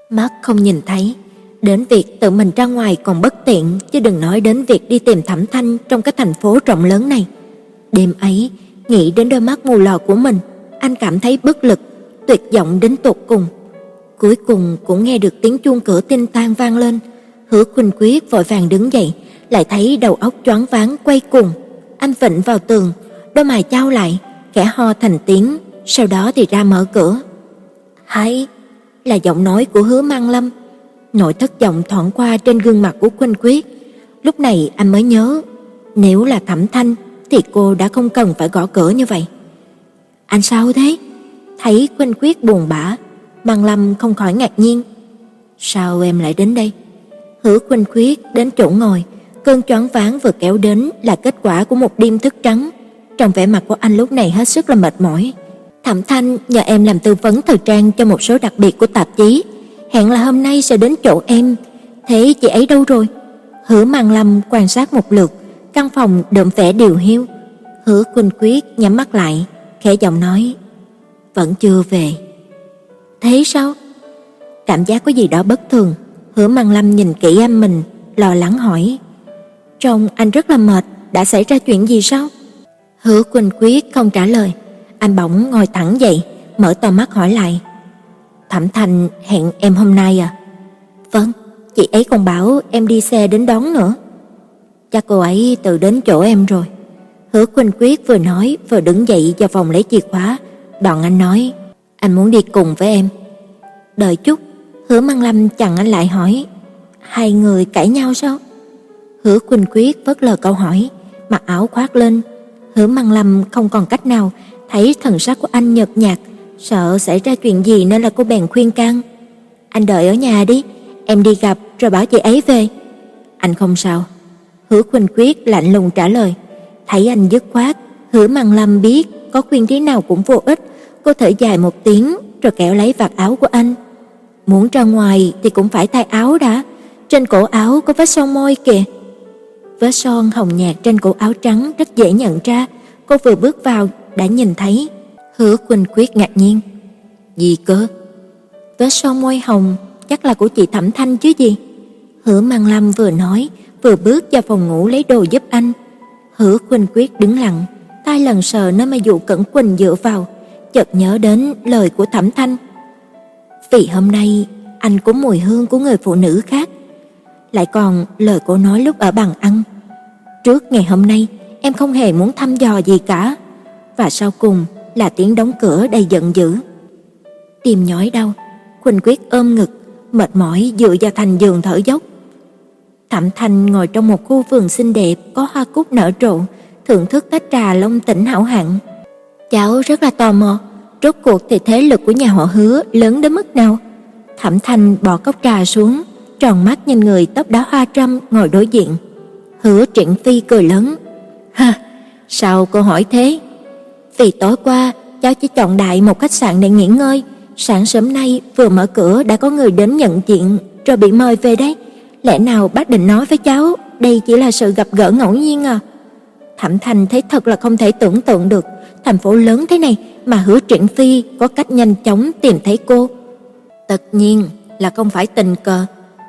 Mắt không nhìn thấy, đến việc tự mình ra ngoài còn bất tiện, chứ đừng nói đến việc đi tìm Thẩm Thanh trong cái thành phố rộng lớn này. Đêm ấy, nghĩ đến đôi mắt mù lòa của mình, anh cảm thấy bất lực, tuyệt vọng đến tột cùng. Cuối cùng cũng nghe được tiếng chuông cửa tinh tan vang lên, Hứa Khuynh Quyết vội vàng đứng dậy, lại thấy đầu óc choáng váng quay cuồng. Anh vịnh vào tường, đôi mày chau lại, khẽ ho thành tiếng, sau đó thì ra mở cửa. "Hay!" là giọng nói của Hứa Mang Lâm. Nỗi thất vọng thoáng qua trên gương mặt của Khuynh Quyết. Lúc này anh mới nhớ, nếu là Thẩm Thanh thì cô đã không cần phải gõ cửa như vậy. "Anh sao thế?" Thấy Khuynh Quyết buồn bã, Mang Lâm không khỏi ngạc nhiên. "Sao em lại đến đây?" Hứa Khuynh Quyết đến chỗ ngồi, cơn choáng váng vừa kéo đến là kết quả của một đêm thức trắng. Trong vẻ mặt của anh lúc này hết sức là mệt mỏi. Thẩm Thanh nhờ em làm tư vấn thời trang cho một số đặc biệt của tạp chí, hẹn là hôm nay sẽ đến chỗ em. Thế chị ấy đâu rồi? Hứa mang Lâm quan sát một lượt, căn phòng đượm vẻ điều hiu. Hứa Khuynh Quyết nhắm mắt lại, khẽ giọng nói: "Vẫn chưa về." Thế sao? Cảm giác có gì đó bất thường, Hứa Măng Lâm nhìn kỹ em mình, lo lắng hỏi: "Trông anh rất là mệt, đã xảy ra chuyện gì sao?" Hứa Quỳnh Quyết không trả lời, anh bỗng ngồi thẳng dậy, mở to mắt hỏi lại: "Thẩm Thành hẹn em hôm nay à?" "Vâng, chị ấy còn bảo em đi xe đến đón nữa." "Chắc cô ấy tự đến chỗ em rồi." Hứa Quỳnh Quyết vừa nói vừa đứng dậy vào phòng lấy chìa khóa, đoạn anh nói: "Anh muốn đi cùng với em." "Đợi chút." Hứa Măng Lâm chặn anh lại hỏi, hai người cãi nhau sao? Hứa Quỳnh Quyết vớt lờ câu hỏi, mặc áo khoác lên. Hứa Măng Lâm không còn cách nào, thấy thần sắc của anh nhợt nhạt, sợ xảy ra chuyện gì nên là cô bèn khuyên can. Anh đợi ở nhà đi, em đi gặp rồi bảo chị ấy về. Anh không sao. Hứa Quỳnh Quyết lạnh lùng trả lời. Thấy anh dứt khoát, Hứa Măng Lâm biết có khuyên thế nào cũng vô ích, cô thở dài một tiếng rồi kéo lấy vạt áo của anh. Muốn ra ngoài thì cũng phải thay áo đã, trên cổ áo có vết son môi kìa. Vết son hồng nhạt trên cổ áo trắng rất dễ nhận ra, cô vừa bước vào đã nhìn thấy. Hứa Quỳnh Quyết ngạc nhiên. Gì cơ? Vết son môi hồng chắc là của chị Thẩm Thanh chứ gì? Hứa Mang Lâm vừa nói, vừa bước vào phòng ngủ lấy đồ giúp anh. Hứa Quỳnh Quyết đứng lặng, tay lần sờ nơi mà dụ Cẩn Quỳnh dựa vào, chợt nhớ đến lời của Thẩm Thanh vì hôm nay anh có mùi hương của người phụ nữ khác. Lại còn lời cô nói lúc ở bàn ăn. Trước ngày hôm nay, em không hề muốn thăm dò gì cả. Và sau cùng là tiếng đóng cửa đầy giận dữ. Tim nhói đau, Quỳnh Quyết ôm ngực, mệt mỏi dựa vào thành giường thở dốc. Thẩm Thanh ngồi trong một khu vườn xinh đẹp có hoa cúc nở rộ, thưởng thức tách trà long tỉnh hảo hạng. Cháu rất là tò mò, Rốt cuộc thì thế lực của nhà họ Hứa lớn đến mức nào? Thẩm Thanh bỏ cốc trà xuống, tròn mắt nhìn người tóc đá hoa trâm ngồi đối diện. Hứa Triển Phi cười lớn. "Ha, sao cô hỏi thế? Vì tối qua cháu chỉ chọn đại một khách sạn để nghỉ ngơi, sáng sớm nay vừa mở cửa đã có người đến nhận chuyện rồi bị mời về đấy. Lẽ nào bác định nói với cháu đây chỉ là sự gặp gỡ ngẫu nhiên à?" Thẩm Thanh thấy thật là không thể tưởng tượng được, thành phố lớn thế này mà Hứa Truyện Phi có cách nhanh chóng tìm thấy cô. Tất nhiên là không phải tình cờ,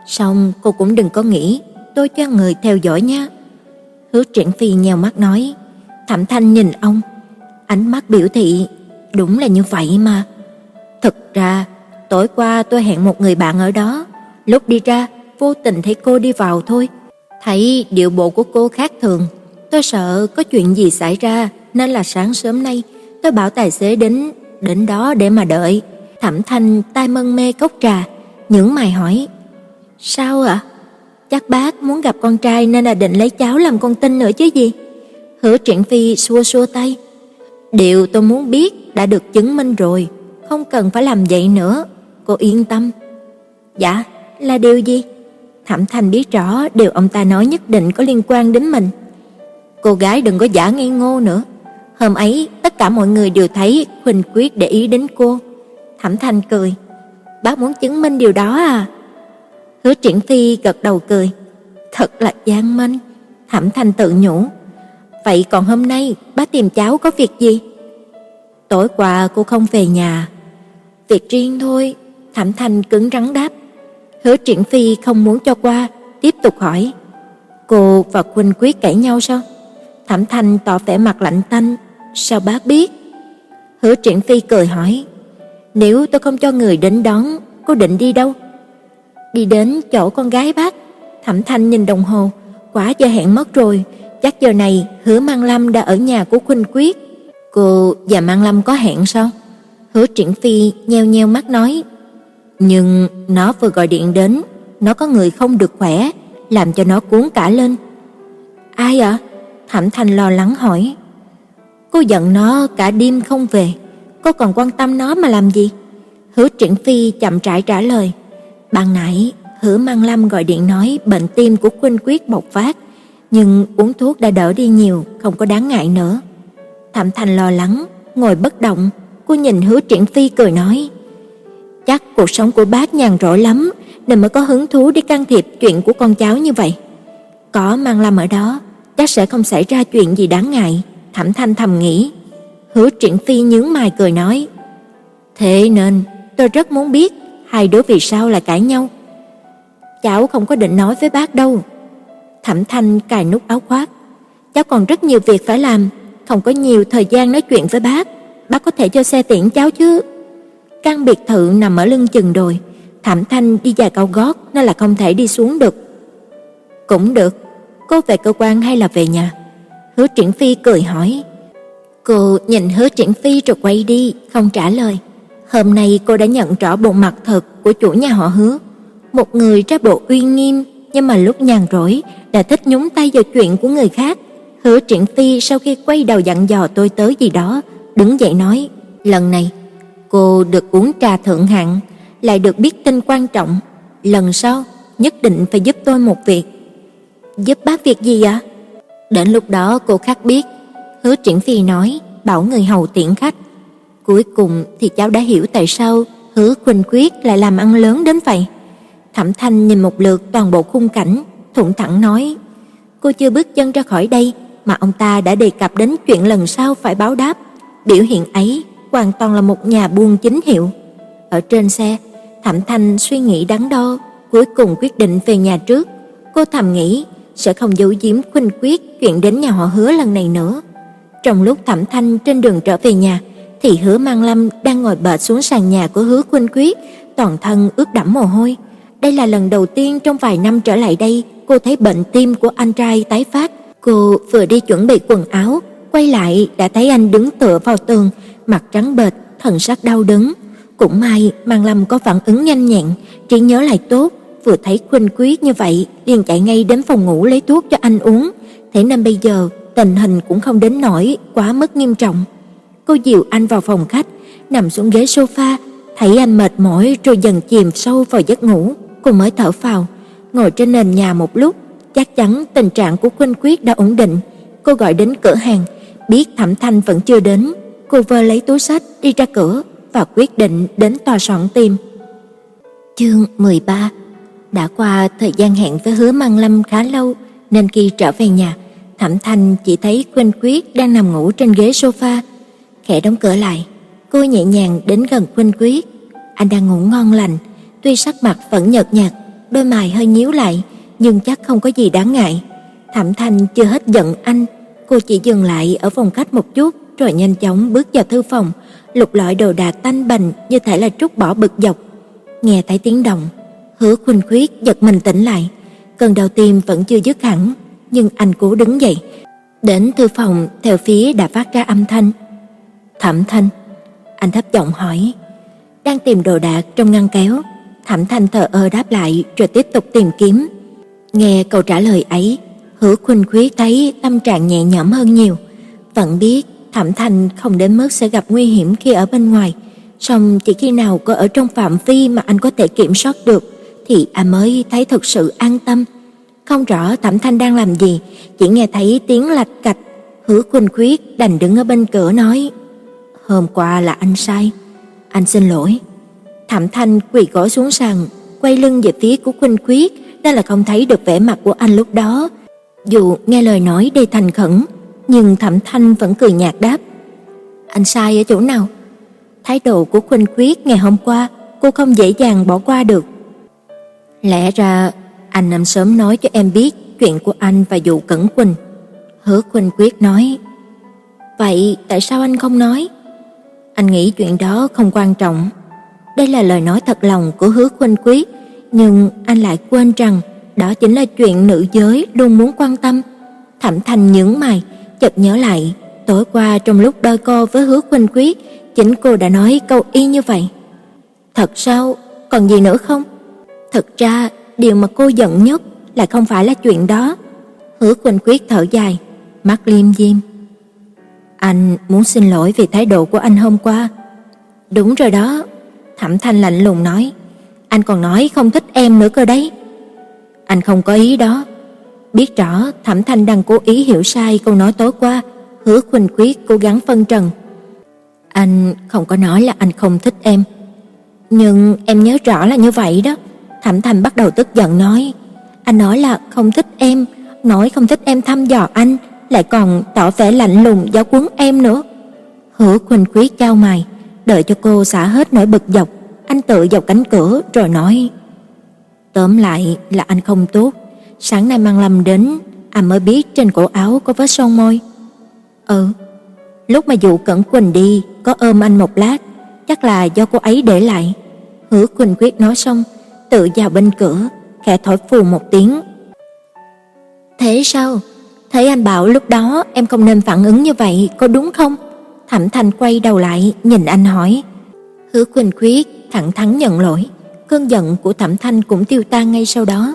song cô cũng đừng có nghĩ tôi cho người theo dõi nha. Hứa Truyện Phi nheo mắt nói, Thẩm Thanh nhìn ông, ánh mắt biểu thị đúng là như vậy mà. Thực ra, tối qua tôi hẹn một người bạn ở đó, lúc đi ra vô tình thấy cô đi vào thôi. Thấy điệu bộ của cô khác thường, tôi sợ có chuyện gì xảy ra nên là sáng sớm nay Tôi bảo tài xế đến đến đó để mà đợi. Thẩm Thanh tay mân mê cốc trà, những mày hỏi: "Sao ạ?" Chắc bác muốn gặp con trai nên là định lấy cháu làm con tin nữa chứ gì. Hứa Triển Phi xua xua tay. Điều tôi muốn biết đã được chứng minh rồi, không cần phải làm vậy nữa, cô yên tâm. Dạ, là điều gì? Thẩm Thanh biết rõ điều ông ta nói nhất định có liên quan đến mình. Cô gái đừng có giả ngây ngô nữa. Hôm ấy, tất cả mọi người đều thấy Huỳnh Quyết để ý đến cô. Thẩm Thanh cười. Bác muốn chứng minh điều đó à? Hứa Triển Phi gật đầu cười. Thật là gian manh. Thẩm Thanh tự nhủ. vậy còn hôm nay bác tìm cháu có việc gì? Tối qua cô không về nhà. Việc riêng thôi, Thẩm Thanh cứng rắn đáp. Hứa Triển Phi không muốn cho qua, tiếp tục hỏi. Cô và Quỳnh Quyết cãi nhau sao? Thẩm Thanh tỏ vẻ mặt lạnh tanh, sao bác biết? Hứa Triển Phi cười hỏi, nếu tôi không cho người đến đón, cô định đi đâu? Đi đến chỗ con gái bác. Thẩm Thanh nhìn đồng hồ, quá giờ hẹn mất rồi, chắc giờ này Hứa Mang Lâm đã ở nhà của Khuynh Quyết. Cô và Mang Lâm có hẹn sao? Hứa Triển Phi nheo nheo mắt nói, nhưng nó vừa gọi điện đến, nó có người không được khỏe, làm cho nó cuốn cả lên. Ai ạ? Thẩm Thanh lo lắng hỏi. Cô giận nó cả đêm không về, cô còn quan tâm nó mà làm gì? Hứa Triển Phi chậm rãi trả lời. Ban nãy, Hứa Mang Lâm gọi điện nói bệnh tim của Khuynh Quyết bộc phát, nhưng uống thuốc đã đỡ đi nhiều, không có đáng ngại nữa. Thẩm Thành lo lắng, ngồi bất động, cô nhìn Hứa Triển Phi cười nói: "Chắc cuộc sống của bác nhàn rỗi lắm, nên mới có hứng thú đi can thiệp chuyện của con cháu như vậy. Có Mang Lâm ở đó, chắc sẽ không xảy ra chuyện gì đáng ngại." Thẩm Thanh thầm nghĩ. Hứa Triển Phi nhướng mày cười nói: "Thế nên tôi rất muốn biết hai đứa vì sao lại cãi nhau. Cháu không có định nói với bác đâu. Thẩm Thanh cài nút áo khoác. Cháu còn rất nhiều việc phải làm, không có nhiều thời gian nói chuyện với bác. Bác có thể cho xe tiễn cháu chứ? Căn biệt thự nằm ở lưng chừng đồi, Thẩm Thanh đi giày cao gót nên là không thể đi xuống được. Cũng được, cô về cơ quan hay là về nhà? Hứa Triển Phi cười hỏi. Cô nhìn Hứa Triển Phi rồi quay đi, không trả lời. Hôm nay cô đã nhận rõ bộ mặt thật của chủ nhà họ Hứa, một người ra bộ uy nghiêm, nhưng mà lúc nhàn rỗi đã thích nhúng tay vào chuyện của người khác. Hứa Triển Phi sau khi quay đầu dặn dò tôi tới gì đó, đứng dậy nói: "Lần này cô được uống trà thượng hạng, lại được biết tin quan trọng, lần sau nhất định phải giúp tôi một việc." "Giúp bác việc gì ạ?" Đến lúc đó cô khác biết. Hứa Triển Phi nói, bảo người hầu tiễn khách. Cuối cùng thì cháu đã hiểu tại sao Hứa Khuynh Quyết lại làm ăn lớn đến vậy. Thẩm Thanh nhìn một lượt toàn bộ khung cảnh, thủng thẳng nói: "Cô chưa bước chân ra khỏi đây mà ông ta đã đề cập đến chuyện lần sau phải báo đáp. Biểu hiện ấy hoàn toàn là một nhà buôn chính hiệu." Ở trên xe, Thẩm Thanh suy nghĩ đắn đo, cuối cùng quyết định về nhà trước. Cô thầm nghĩ sẽ không giấu giếm Khuynh Quyết chuyện đến nhà họ Hứa lần này nữa. Trong lúc Thẩm Thanh trên đường trở về nhà, thì Hứa Mang Lâm đang ngồi bệt xuống sàn nhà của Hứa Khuynh Quyết, toàn thân ướt đẫm mồ hôi. Đây là lần đầu tiên trong vài năm trở lại đây cô thấy bệnh tim của anh trai tái phát. Cô vừa đi chuẩn bị quần áo, quay lại đã thấy anh đứng tựa vào tường, mặt trắng bệch, thần sắc đau đớn. Cũng may Mang Lâm có phản ứng nhanh nhẹn, trí nhớ lại tốt, vừa thấy Khuynh Quyết như vậy, liền chạy ngay đến phòng ngủ lấy thuốc cho anh uống. Thế nên bây giờ tình hình cũng không đến nỗi quá mức nghiêm trọng. Cô dìu anh vào phòng khách, nằm xuống ghế sofa, thấy anh mệt mỏi rồi dần chìm sâu vào giấc ngủ, cô mới thở phào, ngồi trên nền nhà một lúc, chắc chắn tình trạng của Khuynh Quyết đã ổn định. Cô gọi đến cửa hàng, biết Thẩm Thanh vẫn chưa đến, cô vơ lấy túi sách đi ra cửa và quyết định đến tòa soạn tìm. Chương 13 đã qua thời gian hẹn với Hứa Mang Lâm khá lâu, nên khi trở về nhà, Thẩm Thanh chỉ thấy Khuynh Quyết đang nằm ngủ trên ghế sofa, khẽ đóng cửa lại. Cô nhẹ nhàng đến gần Khuynh Quyết. Anh đang ngủ ngon lành, tuy sắc mặt vẫn nhợt nhạt, đôi mày hơi nhíu lại, nhưng chắc không có gì đáng ngại. Thẩm Thanh chưa hết giận anh, cô chỉ dừng lại ở phòng khách một chút rồi nhanh chóng bước vào thư phòng, lục lọi đồ đạc tanh bành như thể là trút bỏ bực dọc. Nghe thấy tiếng động, Hứa Khuynh Quyết giật mình tỉnh lại, cơn đau tim vẫn chưa dứt hẳn, nhưng anh cố đứng dậy, đến thư phòng theo phía đã phát ra âm thanh. Thẩm Thanh, anh thấp giọng hỏi, đang tìm đồ đạc trong ngăn kéo. Thẩm Thanh thờ ơ đáp lại rồi tiếp tục tìm kiếm. Nghe câu trả lời ấy, Hứa Khuynh Khuyết thấy tâm trạng nhẹ nhõm hơn nhiều, vẫn biết Thẩm Thanh không đến mức sẽ gặp nguy hiểm khi ở bên ngoài, song chỉ khi nào có ở trong phạm vi mà anh có thể kiểm soát được thì anh mới thấy thực sự an tâm. Không rõ Thẩm Thanh đang làm gì, chỉ nghe thấy tiếng lạch cạch, Hứa Khuynh Khuyết đành đứng ở bên cửa nói: "Hôm qua là anh sai, anh xin lỗi." Thẩm Thanh quỳ gối xuống sàn, quay lưng về phía của Khuynh Khuyết, đó là không thấy được vẻ mặt của anh lúc đó. Dù nghe lời nói đầy thành khẩn, nhưng Thẩm Thanh vẫn cười nhạt đáp: "Anh sai ở chỗ nào?" Thái độ của Khuynh Quyết ngày hôm qua, cô không dễ dàng bỏ qua được. Lẽ ra anh nên sớm nói cho em biết chuyện của anh và Dụ Cẩn Quỳnh. Hứa Khuynh Quyết nói: "Vậy tại sao anh không nói?" Anh nghĩ chuyện đó không quan trọng. Đây là lời nói thật lòng của Hứa Khuynh Quyết, nhưng anh lại quên rằng đó chính là chuyện nữ giới luôn muốn quan tâm. Thẩm Thành nhướng mày, chợt nhớ lại, tối qua trong lúc đôi cô với Hứa Khuynh Quyết, chính cô đã nói câu y như vậy. Thật sao? Còn gì nữa không? Thực ra, điều mà cô giận nhất lại không phải là chuyện đó. Hứa Quỳnh Quyết thở dài, mắt liêm diêm. Anh muốn xin lỗi vì thái độ của anh hôm qua. Đúng rồi đó, Thẩm Thanh lạnh lùng nói. Anh còn nói không thích em nữa cơ đấy. Anh không có ý đó. Biết rõ Thẩm Thanh đang cố ý hiểu sai câu nói tối qua, Hứa Quỳnh Quyết cố gắng phân trần. Anh không có nói là anh không thích em. Nhưng em nhớ rõ là như vậy đó. Thẩm thành bắt đầu tức giận nói, anh nói là không thích em, nói không thích em thăm dò anh, lại còn tỏ vẻ lạnh lùng giáo quấn em nữa. Hứa Khuynh quý chau mày, đợi cho cô xả hết nỗi bực dọc, anh tự dọc cánh cửa rồi nói: "Tóm lại là anh không tốt, sáng nay mang Lâm đến, anh mới biết trên cổ áo có vết son môi." "Ừ." Lúc mà dụ Cẩn Quỳnh đi, có ôm anh một lát, chắc là do cô ấy để lại. Hứa Quỳnh Quyết nói xong, tự vào bên cửa, khẽ thổi phù một tiếng. "Thế sao?" Thấy anh bảo lúc đó em không nên phản ứng như vậy, có đúng không? Thẩm Thành quay đầu lại, nhìn anh hỏi. Hứa Quỳnh Khuyết thẳng thắn nhận lỗi, cơn giận của Thẩm Thanh cũng tiêu tan ngay sau đó.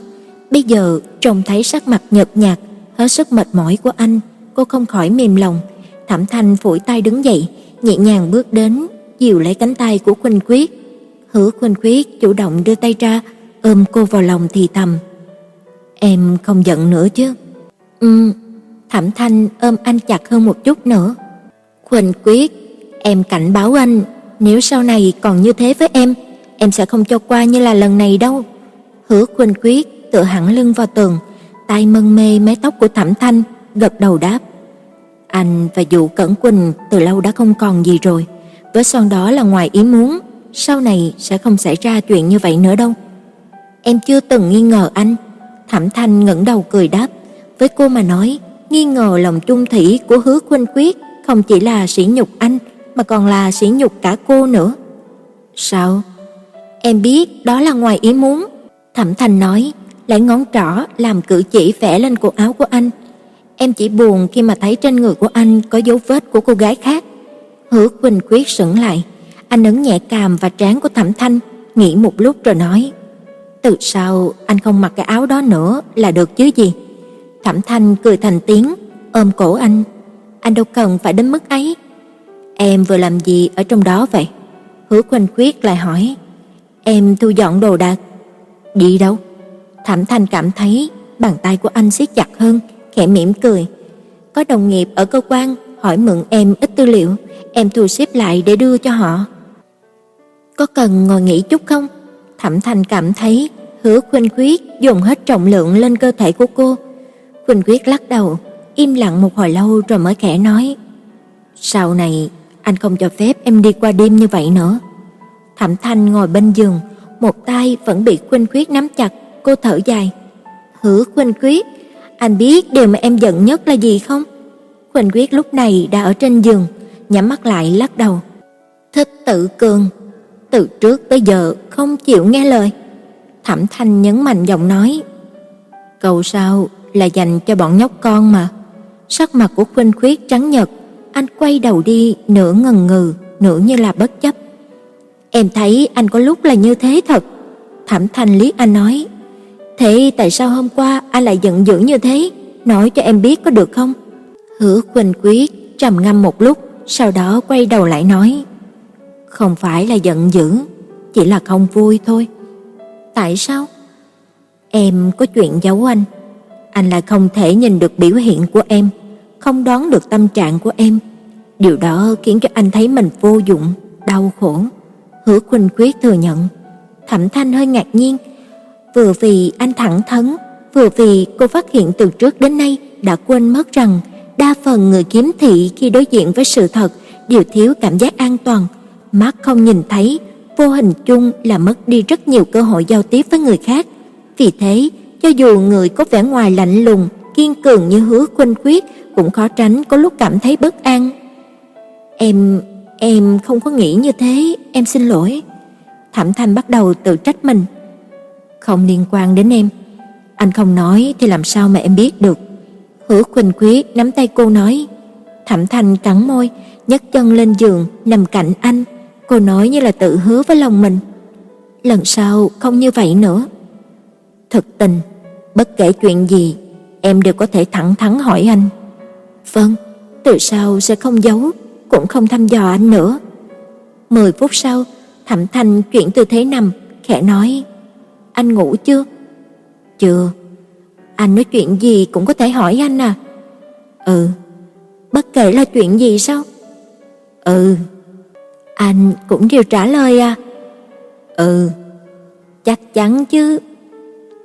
Bây giờ trông thấy sắc mặt nhợt nhạt, hết sức mệt mỏi của anh, cô không khỏi mềm lòng. Thẩm Thanh phủi tay đứng dậy, nhẹ nhàng bước đến, dìu lấy cánh tay của Quỳnh Khuyết. Hứa Quỳnh Khuyết chủ động đưa tay ra, ôm cô vào lòng thì thầm. Em không giận nữa chứ? Ừ, Thẩm Thanh ôm anh chặt hơn một chút nữa. Quỳnh Quyết, em cảnh báo anh, nếu sau này còn như thế với em, em sẽ không cho qua như là lần này đâu. Hứa Quỳnh Quyết tựa hẳn lưng vào tường, tay mân mê mái tóc của Thẩm Thanh, gật đầu đáp. Anh và Dụ Cẩn Quỳnh từ lâu đã không còn gì rồi, với son đó là ngoài ý muốn, sau này sẽ không xảy ra chuyện như vậy nữa đâu. Em chưa từng nghi ngờ anh. Thẩm Thanh ngẩng đầu cười đáp, với cô mà nói, nghi ngờ lòng trung thủy của Hứa Khuynh Quyết không chỉ là sỉ nhục anh mà còn là sỉ nhục cả cô nữa. Sao? Em biết đó là ngoài ý muốn, Thẩm Thành nói, lấy ngón trỏ làm cử chỉ vẽ lên cổ áo của anh. Em chỉ buồn khi mà thấy trên người của anh có dấu vết của cô gái khác. Hứa khuynh Quyết sững lại, anh ấn nhẹ cằm và trán của Thẩm Thanh, nghĩ một lúc rồi nói: "Từ sau anh không mặc cái áo đó nữa là được chứ gì?" Thẩm Thanh cười thành tiếng, ôm cổ anh. Anh đâu cần phải đến mức ấy. Em vừa làm gì ở trong đó vậy? Hứa Khuynh Quyết lại hỏi. Em thu dọn đồ đạc. Đi đâu? Thẩm Thanh cảm thấy bàn tay của anh siết chặt hơn, khẽ mỉm cười. Có đồng nghiệp ở cơ quan hỏi mượn em ít tư liệu, em thu xếp lại để đưa cho họ. Có cần ngồi nghỉ chút không? Thẩm thành cảm thấy Hứa Khuynh Quyết dùng hết trọng lượng lên cơ thể của cô, khuynh Quyết lắc đầu, im lặng một hồi lâu rồi mới khẽ nói: "Sau này anh không cho phép em đi qua đêm như vậy nữa." Thẩm Thanh ngồi bên giường, một tay vẫn bị khuynh Quyết nắm chặt, cô thở dài. "Hứa khuynh Quyết, anh biết điều mà em giận nhất là gì không?" khuynh Quyết lúc này đã ở trên giường, nhắm mắt lại lắc đầu. "Thích tự cường, từ trước tới giờ không chịu nghe lời." Thẩm Thanh nhấn mạnh giọng nói. "Cầu sao là dành cho bọn nhóc con mà. Sắc mặt của Khuynh Khuyết trắng nhợt, anh quay đầu đi nửa ngần ngừ, nửa như là bất chấp. Em thấy anh có lúc là như thế thật. Thẩm Thanh liếc anh nói, "Thế tại sao hôm qua anh lại giận dữ như thế? Nói cho em biết có được không?" Hứa Khuynh Quyết trầm ngâm một lúc, sau đó quay đầu lại nói, "Không phải là giận dữ, chỉ là không vui thôi." "Tại sao?" "Em có chuyện giấu anh." anh lại không thể nhìn được biểu hiện của em, không đoán được tâm trạng của em. Điều đó khiến cho anh thấy mình vô dụng, đau khổ. Hứa Khuynh Quyết thừa nhận. Thẩm Thanh hơi ngạc nhiên, vừa vì anh thẳng thắn, vừa vì cô phát hiện từ trước đến nay đã quên mất rằng đa phần người kiếm thị khi đối diện với sự thật đều thiếu cảm giác an toàn, mắt không nhìn thấy, vô hình chung là mất đi rất nhiều cơ hội giao tiếp với người khác. Vì thế, cho dù người có vẻ ngoài lạnh lùng, kiên cường như Hứa Khuynh Khuyết cũng khó tránh có lúc cảm thấy bất an. Em em không có nghĩ như thế, em xin lỗi. Thẩm Thanh bắt đầu tự trách mình. Không liên quan đến em. Anh không nói thì làm sao mà em biết được. Hứa Khuynh Khuyết nắm tay cô nói. Thẩm Thanh cắn môi, nhấc chân lên giường nằm cạnh anh. Cô nói như là tự hứa với lòng mình. Lần sau không như vậy nữa. Thực tình, bất kể chuyện gì, em đều có thể thẳng thắn hỏi anh. Vâng, từ sau sẽ không giấu, cũng không thăm dò anh nữa. Mười phút sau, Thẩm Thanh chuyển tư thế nằm, khẽ nói: "Anh ngủ chưa?" "Chưa." "Anh nói chuyện gì cũng có thể hỏi anh à?" "Ừ." "Bất kể là chuyện gì sao?" "Ừ." "Anh cũng đều trả lời à?" "Ừ." "Chắc chắn chứ?"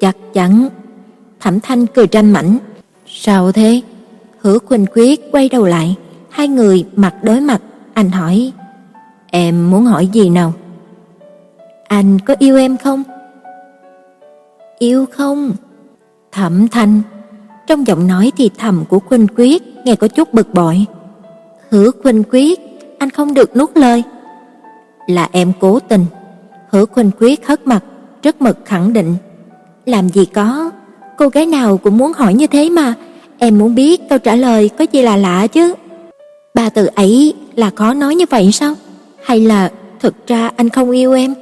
"Chắc chắn." Thẩm Thanh cười ranh mảnh. "Sao thế?" Hứa quỳnh quyết quay đầu lại, hai người mặt đối mặt, anh hỏi: "Em muốn hỏi gì nào?" "Anh có yêu em không?" "Yêu không?" Thẩm Thanh, trong giọng nói thì thầm của quỳnh Quyết nghe có chút bực bội. "Hứa quỳnh Quyết, anh không được nuốt lời." "Là em cố tình." Hứa Khuynh Quyết hất mặt, rất mực khẳng định. "Làm gì có, cô gái nào cũng muốn hỏi như thế mà." Em muốn biết câu trả lời có gì là lạ chứ? Ba từ ấy là khó nói như vậy sao? Hay là thực ra anh không yêu em?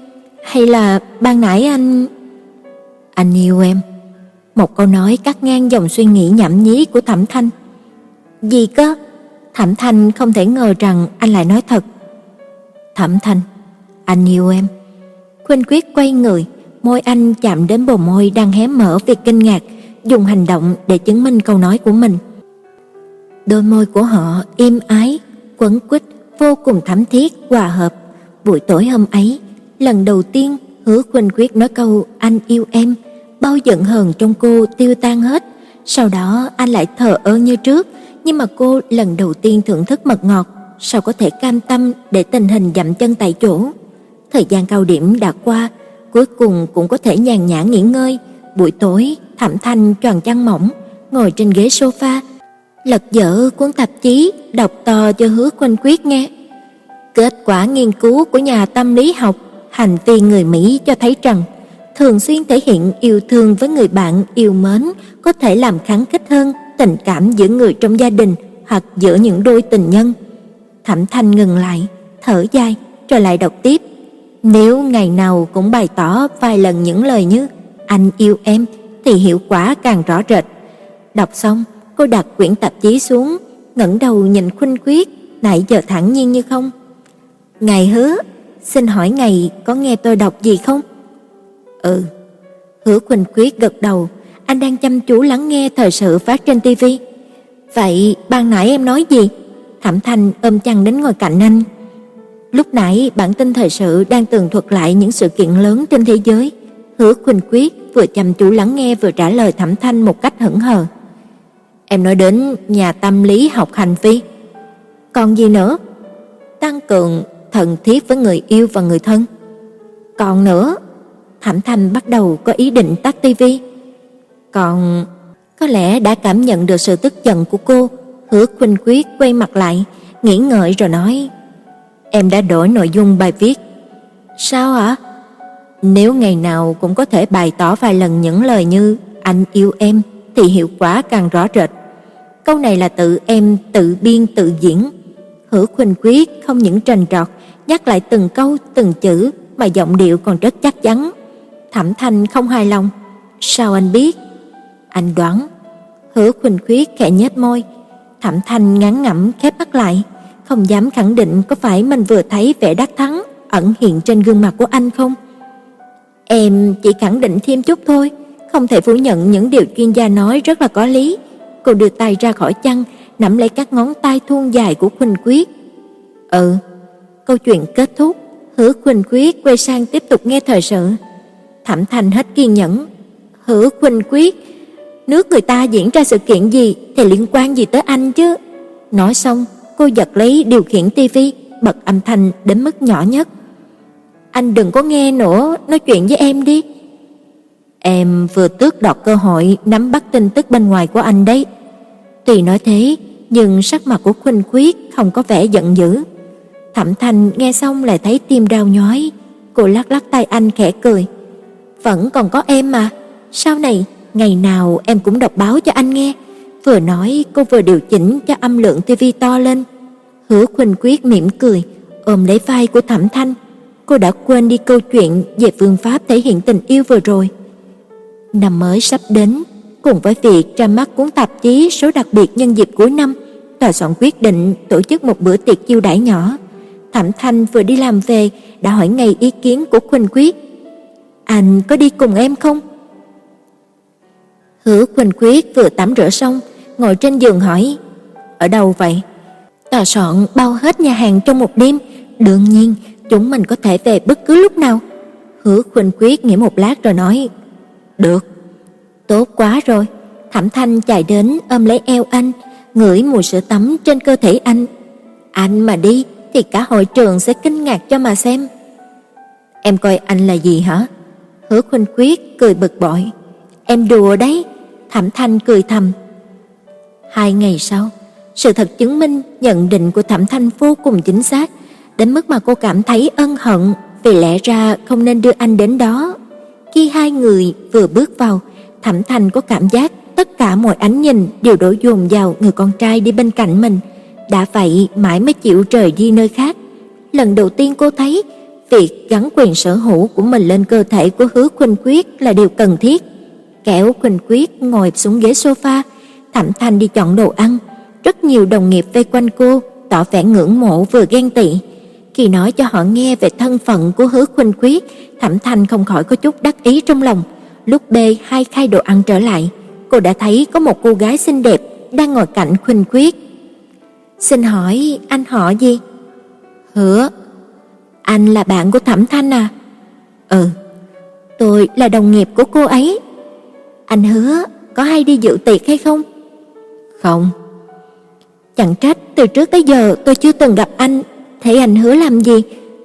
Hay là ban nãy anh anh yêu em? Một câu nói cắt ngang dòng suy nghĩ nhảm nhí của Thẩm Thanh. Gì cơ? Thẩm Thanh không thể ngờ rằng anh lại nói thật. Thẩm Thanh, anh yêu em. Khuynh Quyết quay người, môi anh chạm đến bờ môi đang hé mở vì kinh ngạc dùng hành động để chứng minh câu nói của mình. Đôi môi của họ êm ái, quấn quýt, vô cùng thắm thiết, hòa hợp. Buổi tối hôm ấy, lần đầu tiên Hứa Khuynh quyết nói câu anh yêu em, bao giận hờn trong cô tiêu tan hết. Sau đó anh lại thờ ơ như trước, nhưng mà cô lần đầu tiên thưởng thức mật ngọt, sao có thể cam tâm để tình hình dậm chân tại chỗ. Thời gian cao điểm đã qua, cuối cùng cũng có thể nhàn nhã nghỉ ngơi. Buổi tối, Thẩm Thanh tròn chăn mỏng, ngồi trên ghế sofa, lật dở cuốn tạp chí, đọc to cho Hứa Khuynh Quyết nghe. Kết quả nghiên cứu của nhà tâm lý học, hành vi người Mỹ cho thấy rằng thường xuyên thể hiện yêu thương với người bạn yêu mến có thể làm kháng khích hơn tình cảm giữa người trong gia đình hoặc giữa những đôi tình nhân. Thẩm Thanh ngừng lại, thở dài, rồi lại đọc tiếp. Nếu ngày nào cũng bày tỏ vài lần những lời như anh yêu em thì hiệu quả càng rõ rệt. Đọc xong, cô đặt quyển tạp chí xuống, ngẩng đầu nhìn Khuynh Quyết, nãy giờ thẳng nhiên như không. "Ngài hứa, xin hỏi ngài có nghe tôi đọc gì không?" "Ừ." Hứa Khuynh Quyết gật đầu, anh đang chăm chú lắng nghe thời sự phát trên tivi. "Vậy ban nãy em nói gì?" Thẩm Thanh ôm chăn đến ngồi cạnh anh. Lúc nãy bản tin thời sự đang tường thuật lại những sự kiện lớn trên thế giới. Hứa Khuynh Quyết vừa chăm chú lắng nghe vừa trả lời Thẩm Thanh một cách hững hờ. Em nói đến nhà tâm lý học hành vi. Còn gì nữa? Tăng cường thần thiết với người yêu và người thân. Còn nữa, Thẩm Thanh bắt đầu có ý định tắt tivi. Còn có lẽ đã cảm nhận được sự tức giận của cô, Hứa Khuynh Quyết quay mặt lại, nghĩ ngợi rồi nói: "Em đã đổi nội dung bài viết." "Sao ạ?" Nếu ngày nào cũng có thể bày tỏ vài lần những lời như anh yêu em thì hiệu quả càng rõ rệt. Câu này là tự em tự biên tự diễn. Hứa Khuynh Quyết không những trần trọt, nhắc lại từng câu từng chữ mà giọng điệu còn rất chắc chắn. Thẩm Thanh không hài lòng. Sao anh biết? Anh đoán. Hứa Khuynh Quyết khẽ nhếch môi. Thẩm Thanh ngán ngẩm khép mắt lại, không dám khẳng định có phải mình vừa thấy vẻ đắc thắng ẩn hiện trên gương mặt của anh không. Em chỉ khẳng định thêm chút thôi, không thể phủ nhận những điều chuyên gia nói rất là có lý. Cô đưa tay ra khỏi chăn, nắm lấy các ngón tay thon dài của Khuynh Quyết. Ừ, câu chuyện kết thúc, Hứa Khuynh Quyết quay sang tiếp tục nghe thời sự. Thẩm Thành hết kiên nhẫn. Hứa Khuynh Quyết, nước người ta diễn ra sự kiện gì thì liên quan gì tới anh chứ? Nói xong, cô giật lấy điều khiển tivi, bật âm thanh đến mức nhỏ nhất. Anh đừng có nghe nữa, nói chuyện với em đi. Em vừa tước đoạt cơ hội nắm bắt tin tức bên ngoài của anh đấy. Tuy nói thế, nhưng sắc mặt của Khuynh Khuyết không có vẻ giận dữ. Thẩm Thành nghe xong lại thấy tim đau nhói, cô lắc lắc tay anh khẽ cười. "Vẫn còn có em mà, sau này ngày nào em cũng đọc báo cho anh nghe." Vừa nói, cô vừa điều chỉnh cho âm lượng tivi to lên. Hứa Khuynh Quyết mỉm cười, ôm lấy vai của Thẩm Thanh. Cô đã quên đi câu chuyện về phương pháp thể hiện tình yêu vừa rồi. Năm mới sắp đến, cùng với việc ra mắt cuốn tạp chí số đặc biệt nhân dịp cuối năm, tòa soạn quyết định tổ chức một bữa tiệc chiêu đãi nhỏ. Thẩm Thanh vừa đi làm về đã hỏi ngay ý kiến của Khuynh Quyết. "Anh có đi cùng em không?" Hứa Khuynh Quyết vừa tắm rửa xong, ngồi trên giường hỏi: "Ở đâu vậy?" Tòa soạn bao hết nhà hàng trong một đêm, đương nhiên chúng mình có thể về bất cứ lúc nào. Hứa Khuynh Quyết nghĩ một lát rồi nói: "Được." Tốt quá rồi. Thẩm Thanh chạy đến ôm lấy eo anh, ngửi mùi sữa tắm trên cơ thể anh. Anh mà đi thì cả hội trường sẽ kinh ngạc cho mà xem. Em coi anh là gì hả? Hứa Khuynh Quyết cười bực bội. Em đùa đấy. Thẩm Thanh cười thầm. Hai ngày sau, sự thật chứng minh nhận định của Thẩm Thanh vô cùng chính xác, đến mức mà cô cảm thấy ân hận vì lẽ ra không nên đưa anh đến đó. Khi hai người vừa bước vào, Thẩm Thành có cảm giác tất cả mọi ánh nhìn đều đổ dồn vào người con trai đi bên cạnh mình, đã vậy mãi mới chịu rời đi nơi khác. Lần đầu tiên cô thấy việc gắn quyền sở hữu của mình lên cơ thể của Hứa Khuynh Quyết là điều cần thiết. Kéo Khuynh Quyết ngồi xuống ghế sofa, Thẩm Thành đi chọn đồ ăn, rất nhiều đồng nghiệp vây quanh cô, tỏ vẻ ngưỡng mộ vừa ghen tị. Khi nói cho họ nghe về thân phận của Hứa Khuynh Quyết, Thẩm Thành không khỏi có chút đắc ý trong lòng. Lúc bê hai khay đồ ăn trở lại, cô đã thấy có một cô gái xinh đẹp đang ngồi cạnh Khuynh Quyết. "Xin hỏi anh họ gì?" "Hứa." "Anh là bạn của Thẩm Thanh à?" "Ừ." "Tôi là đồng nghiệp của cô ấy." "Anh Hứa có hay đi dự tiệc hay không?" "Không." Chẳng trách từ trước tới giờ tôi chưa từng gặp anh, thấy anh Hứa làm gì,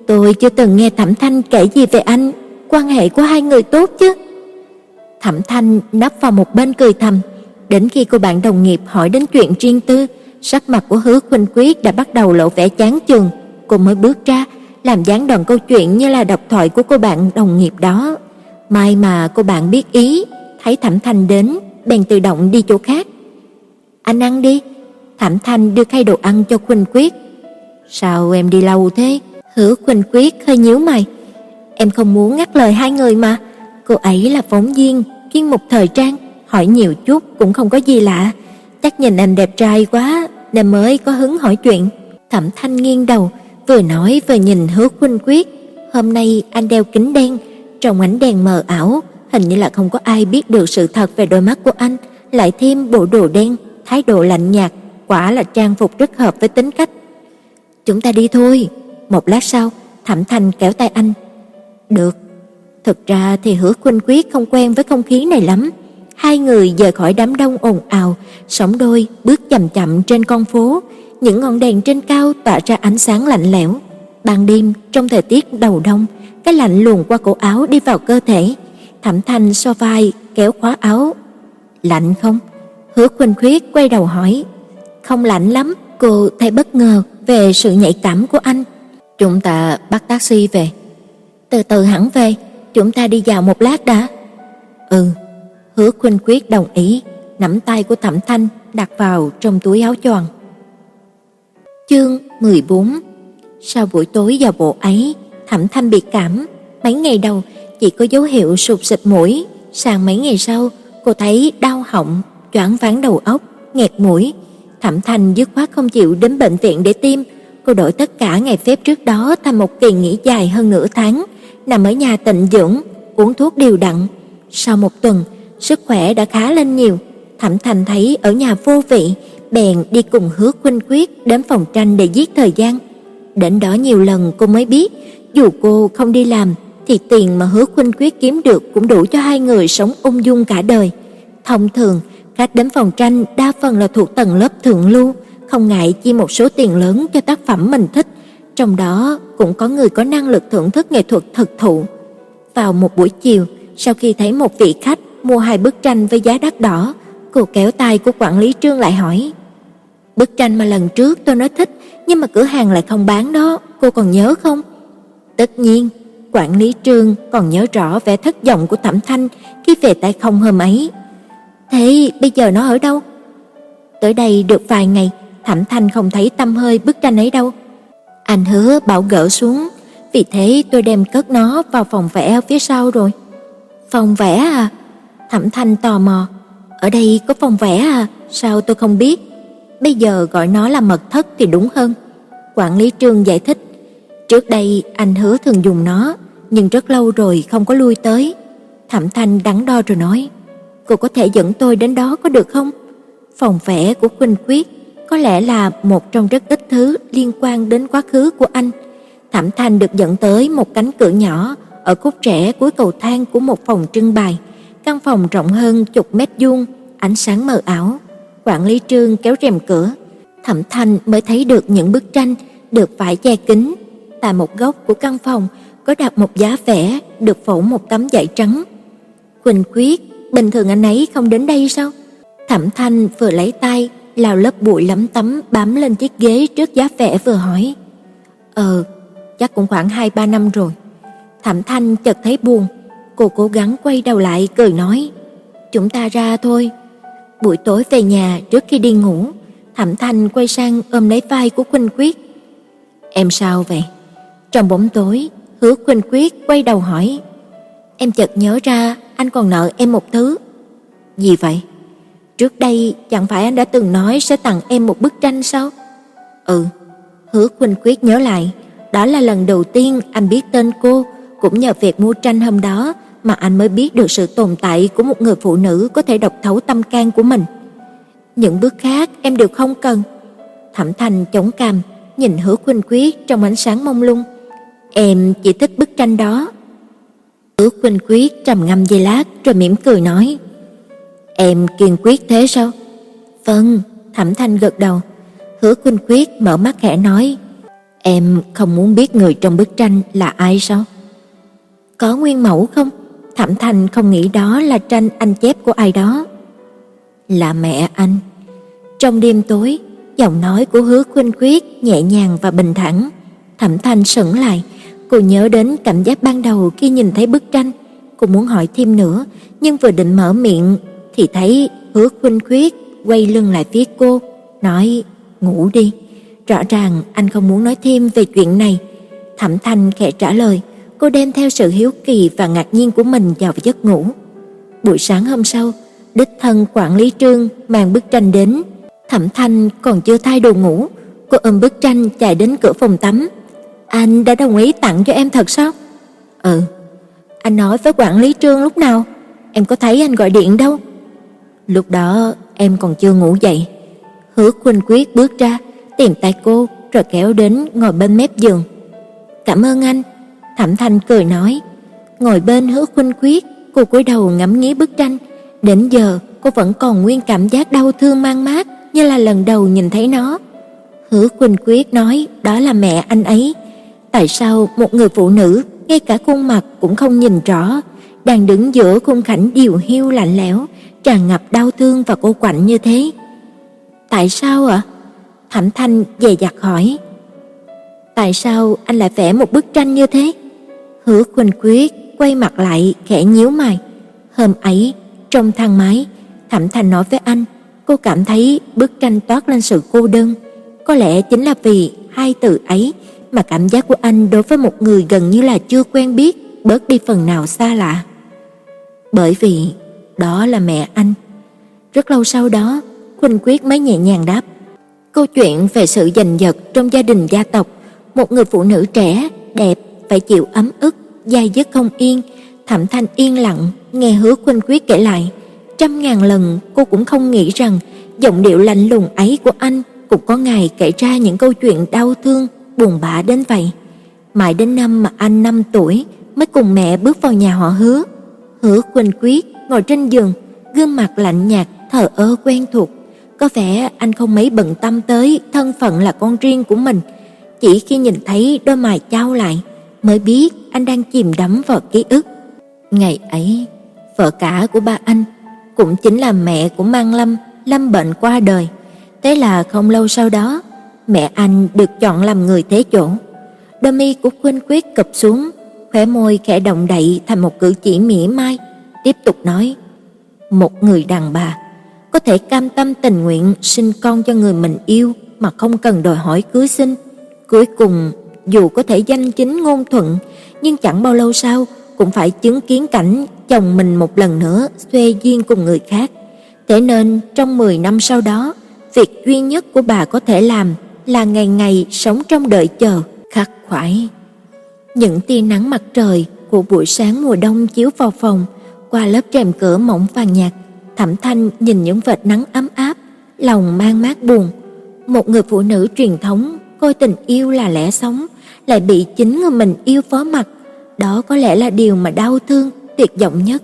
tôi chưa từng nghe Thẩm Thanh kể gì về anh, quan hệ của hai người tốt chứ. Thẩm Thanh nấp vào một bên cười thầm, đến khi cô bạn đồng nghiệp hỏi đến chuyện riêng tư, sắc mặt của Hứa Khuynh Quyết đã bắt đầu lộ vẻ chán chường, cô mới bước ra, làm dáng đoạn câu chuyện như là độc thoại của cô bạn đồng nghiệp đó. May mà cô bạn biết ý, thấy Thẩm Thanh đến, bèn tự động đi chỗ khác. "Anh ăn đi." Thẩm Thanh đưa khay đồ ăn cho Khuynh Quyết. "Sao em đi lâu thế?" Hứa Khuynh Quyết hơi nhíu mày. "Em không muốn ngắt lời hai người mà." Cô ấy là phóng viên, chuyên mục thời trang, hỏi nhiều chút cũng không có gì lạ. Chắc nhìn anh đẹp trai quá nên mới có hứng hỏi chuyện. Thẩm Thanh nghiêng đầu, vừa nói vừa nhìn Hứa Khuynh Quyết. Hôm nay anh đeo kính đen, trong ánh đèn mờ ảo, hình như là không có ai biết được sự thật về đôi mắt của anh, lại thêm bộ đồ đen, thái độ lạnh nhạt, quả là trang phục rất hợp với tính cách. Chúng ta đi thôi. Một lát sau, Thẩm thành kéo tay anh. Được. Thực ra thì Hứa Khuynh Quyết không quen với không khí này lắm. Hai người rời khỏi đám đông ồn ào, sóng đôi bước chậm chậm trên con phố, những ngọn đèn trên cao tỏa ra ánh sáng lạnh lẽo. Ban đêm trong thời tiết đầu đông, cái lạnh luồn qua cổ áo đi vào cơ thể. Thẩm Thanh so vai kéo khóa áo. "Lạnh không?" Hứa Khuynh Khuyết quay đầu hỏi. "Không lạnh lắm." Cô thấy bất ngờ về sự nhạy cảm của anh. "Chúng ta bắt taxi về." "Từ từ hẳn về." chúng ta đi dạo một lát đã." "Ừ." Hứa Khuynh Quyết đồng ý, nắm tay của Thẩm Thanh đặt vào trong túi áo choàng. Chương 14 Sau buổi tối vào bộ ấy, Thẩm Thanh bị cảm, mấy ngày đầu chỉ có dấu hiệu sụt xịt mũi, sang mấy ngày sau, cô thấy đau họng, choáng váng đầu óc, nghẹt mũi. Thẩm Thanh dứt khoát không chịu đến bệnh viện để tiêm, cô đổi tất cả ngày phép trước đó thành một kỳ nghỉ dài hơn nửa tháng, nằm ở nhà tịnh dưỡng, uống thuốc điều đặn. Sau một tuần, sức khỏe đã khá lên nhiều. Thẩm Thành thấy ở nhà vô vị, bèn đi cùng Hứa Khuynh Quyết đến phòng tranh để giết thời gian. Đến đó nhiều lần cô mới biết, dù cô không đi làm thì tiền mà Hứa Khuynh Quyết kiếm được cũng đủ cho hai người sống ung dung cả đời. Thông thường, Khách đến phòng tranh đa phần là thuộc tầng lớp thượng lưu, không ngại chi một số tiền lớn cho tác phẩm mình thích, trong đó cũng có người có năng lực thưởng thức nghệ thuật thực thụ. Vào một buổi chiều, sau khi thấy một vị khách mua hai bức tranh với giá đắt đỏ, cô kéo tay của quản lý Trương lại hỏi: "Bức tranh mà lần trước tôi nói thích, nhưng mà cửa hàng lại không bán đó, cô còn nhớ không?" Tất nhiên, quản lý Trương còn nhớ rõ vẻ thất vọng của Thẩm Thanh khi về tay không hôm ấy. Thế bây giờ nó ở đâu? Tới đây được vài ngày, Thẩm Thanh không thấy tâm hơi bức tranh ấy đâu. Anh hứa bảo gỡ xuống, vì thế tôi đem cất nó vào phòng vẽ ở phía sau rồi. Phòng vẽ à? Thẩm Thanh tò mò. Ở đây có phòng vẽ à? Sao tôi không biết? Bây giờ gọi nó là mật thất thì đúng hơn. Quản lý Trương giải thích. Trước đây anh hứa thường dùng nó, nhưng rất lâu rồi không có lui tới. Thẩm Thanh đắn đo rồi nói, cô có thể dẫn tôi đến đó có được không? Phòng vẽ của Khuynh Quyết có lẽ là một trong rất ít thứ liên quan đến quá khứ của anh. Thẩm Thanh được dẫn tới một cánh cửa nhỏ ở khúc rẽ cuối cầu thang của một phòng trưng bày. Căn phòng rộng hơn chục mét vuông, ánh sáng mờ ảo. Quản lý Trương kéo rèm cửa, Thẩm Thanh mới thấy được những bức tranh được vải che kín. Tại một góc của căn phòng có đặt một giá vẽ được phủ một tấm vải trắng. Quỳnh Quyết, bình thường anh ấy không đến đây sao? Thẩm Thanh vừa lấy tay lau lớp bụi lấm tấm bám lên chiếc ghế trước giá vẽ vừa hỏi. "Ờ, chắc cũng khoảng 2 3 năm rồi." Thẩm Thanh chợt thấy buồn, cô cố gắng quay đầu lại cười nói, "Chúng ta ra thôi." Buổi tối về nhà trước khi đi ngủ, Thẩm Thanh quay sang ôm lấy vai của Khuynh Quyết. "Em sao vậy?" Trong bóng tối, Hứa Khuynh Quyết quay đầu hỏi, "Em chợt nhớ ra anh còn nợ em một thứ." "Gì vậy?" Trước đây chẳng phải anh đã từng nói sẽ tặng em một bức tranh sao? Ừ, Hứa Khuynh Quyết nhớ lại, đó là lần đầu tiên anh biết tên cô, cũng nhờ việc mua tranh hôm đó mà anh mới biết được sự tồn tại của một người phụ nữ có thể đọc thấu tâm can của mình. Những bước khác em đều không cần. Thẩm Thành chống cằm, nhìn Hứa Khuynh Quyết trong ánh sáng mông lung. Em chỉ thích bức tranh đó. Hứa Khuynh Quyết trầm ngâm giây lát rồi mỉm cười nói: Em kiên quyết thế sao? Vâng, Thẩm Thanh gật đầu. Hứa Khuynh Quyết mở mắt khẽ nói, em không muốn biết người trong bức tranh là ai sao? Có nguyên mẫu không? Thẩm Thanh không nghĩ đó là tranh anh chép của ai đó. Là mẹ anh. Trong đêm tối, giọng nói của Hứa Khuynh Quyết nhẹ nhàng và bình thản. Thẩm Thanh sững lại, cô nhớ đến cảm giác ban đầu khi nhìn thấy bức tranh, cô muốn hỏi thêm nữa, nhưng vừa định mở miệng thì thấy Hứa Khuynh Khuyết quay lưng lại phía cô, nói: "Ngủ đi." Rõ ràng anh không muốn nói thêm về chuyện này. Thẩm Thanh khẽ trả lời, cô đem theo sự hiếu kỳ và ngạc nhiên của mình vào giấc ngủ. Buổi sáng hôm sau, đích thân quản lý Trương mang bức tranh đến. Thẩm Thanh còn chưa thay đồ ngủ, cô ôm bức tranh chạy đến cửa phòng tắm. "Anh đã đồng ý tặng cho em thật sao?" "Ừ." "Anh nói với quản lý Trương lúc nào? Em có thấy anh gọi điện đâu?" Lúc đó em còn chưa ngủ dậy. Hứa Khuynh Quyết bước ra, tìm tay cô rồi kéo đến ngồi bên mép giường. "Cảm ơn anh." Thẩm Thanh cười nói. Ngồi bên Hứa Khuynh Quyết, cô cúi đầu ngắm nghía bức tranh, đến giờ cô vẫn còn nguyên cảm giác đau thương mang mát như là lần đầu nhìn thấy nó. Hứa Khuynh Quyết nói đó là mẹ anh ấy. Tại sao một người phụ nữ ngay cả khuôn mặt cũng không nhìn rõ, đang đứng giữa khung cảnh điều hiu lạnh lẽo, tràn ngập đau thương và cô quạnh như thế. Tại sao ạ? Thẩm Thanh dè dặt hỏi. Tại sao anh lại vẽ một bức tranh như thế? Hứa Khuynh Quyết quay mặt lại khẽ nhíu mày. Hôm ấy, trong thang máy, Thẩm Thanh nói với anh, cô cảm thấy bức tranh toát lên sự cô đơn. Có lẽ chính là vì hai từ ấy mà cảm giác của anh đối với một người gần như là chưa quen biết bớt đi phần nào xa lạ. Bởi vì đó là mẹ anh. Rất lâu sau đó, Khuynh Quyết mới nhẹ nhàng đáp. Câu chuyện về sự giành giật trong gia đình gia tộc, một người phụ nữ trẻ, đẹp phải chịu ấm ức, dai dứt không yên, Thẩm Thanh yên lặng nghe Hứa Khuynh Quyết kể lại, trăm ngàn lần cô cũng không nghĩ rằng giọng điệu lạnh lùng ấy của anh cũng có ngày kể ra những câu chuyện đau thương, buồn bã đến vậy. Mãi đến năm mà anh 5 tuổi mới cùng mẹ bước vào nhà họ Hứa. Hứa Quỳnh Quyết ngồi trên giường, gương mặt lạnh nhạt thờ ơ quen thuộc, có vẻ anh không mấy bận tâm tới thân phận là con riêng của mình. Chỉ khi nhìn thấy đôi mày chau lại, mới biết anh đang chìm đắm vào ký ức. Ngày ấy, vợ cả của ba anh cũng chính là mẹ của Mang Lâm, lâm bệnh qua đời. Thế là không lâu sau đó, mẹ anh được chọn làm người thế chỗ. Đôi mi của Khuynh Quyết cụp xuống, khóe môi khẽ động đậy thành một cử chỉ mỉa mai, tiếp tục nói: "Một người đàn bà có thể cam tâm tình nguyện sinh con cho người mình yêu mà không cần đòi hỏi cưới xin, cuối cùng dù có thể danh chính ngôn thuận, nhưng chẳng bao lâu sau cũng phải chứng kiến cảnh chồng mình một lần nữa xuê duyên cùng người khác. Thế nên trong 10 năm sau đó, việc duy nhất của bà có thể làm là ngày ngày sống trong đợi chờ, khắc khoải. Những tia nắng mặt trời của buổi sáng mùa đông chiếu vào phòng, qua lớp rèm cửa mỏng vàng nhạt, Thẩm Thanh nhìn những vệt nắng ấm áp, lòng mang mát buồn. Một người phụ nữ truyền thống coi tình yêu là lẽ sống, lại bị chính người mình yêu phó mặt, đó có lẽ là điều mà đau thương tuyệt vọng nhất.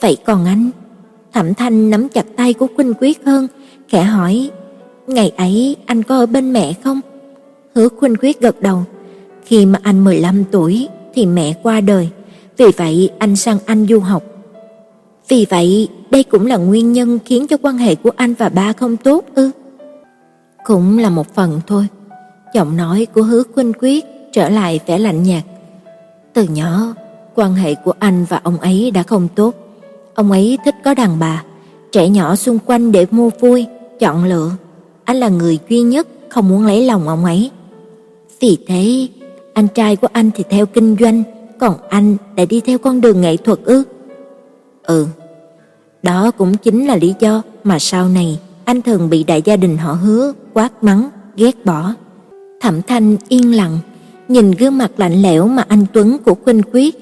Vậy còn anh? Thẩm Thanh nắm chặt tay của Khuynh Quyết hơn, khẽ hỏi, "Ngày ấy anh có ở bên mẹ không?" Hứa Khuynh Quyết gật đầu. Khi mà anh 15 tuổi thì mẹ qua đời, vì vậy anh sang Anh du học. Vì vậy, đây cũng là nguyên nhân khiến cho quan hệ của anh và ba không tốt ư? Cũng là một phần thôi. Giọng nói của Hứa Khuynh Quyết trở lại vẻ lạnh nhạt. Từ nhỏ, quan hệ của anh và ông ấy đã không tốt. Ông ấy thích có đàn bà, trẻ nhỏ xung quanh để mua vui, chọn lựa. Anh là người duy nhất không muốn lấy lòng ông ấy. Vì thế, anh trai của anh thì theo kinh doanh, còn anh lại đi theo con đường nghệ thuật ư? Ừ. Đó cũng chính là lý do mà sau này anh thường bị đại gia đình họ Hứa quát mắng, ghét bỏ. Thẩm Thanh yên lặng, nhìn gương mặt lạnh lẽo mà anh Tuấn của Khuynh Quyết,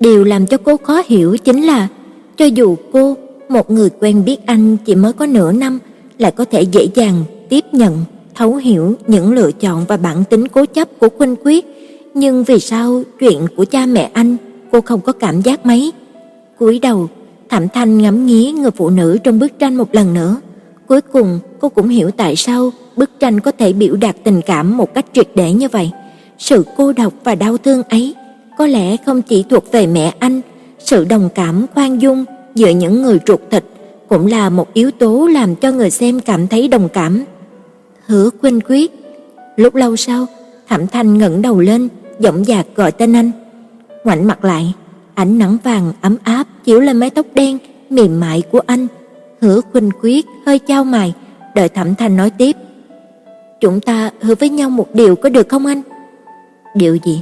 điều làm cho cô khó hiểu chính là cho dù cô, một người quen biết anh chỉ mới có nửa năm, lại có thể dễ dàng tiếp nhận, thấu hiểu những lựa chọn và bản tính cố chấp của Khuynh Quyết, nhưng vì sao chuyện của cha mẹ anh cô không có cảm giác mấy? Cúi đầu, Thẩm Thanh ngắm nghía người phụ nữ trong bức tranh một lần nữa. Cuối cùng, cô cũng hiểu tại sao bức tranh có thể biểu đạt tình cảm một cách triệt để như vậy. Sự cô độc và đau thương ấy có lẽ không chỉ thuộc về mẹ anh, sự đồng cảm khoan dung giữa những người ruột thịt cũng là một yếu tố làm cho người xem cảm thấy đồng cảm. Hứa Khuynh Quyết. Lúc lâu sau, Thẩm Thanh ngẩng đầu lên, giọng dạc gọi tên anh. Ngoảnh mặt lại, ánh nắng vàng ấm áp chiếu lên mái tóc đen mềm mại của anh. Hứa Khuynh Quyết hơi chau mày, đợi Thẩm Thanh nói tiếp. "Chúng ta hứa với nhau một điều có được không anh?" "Điều gì?"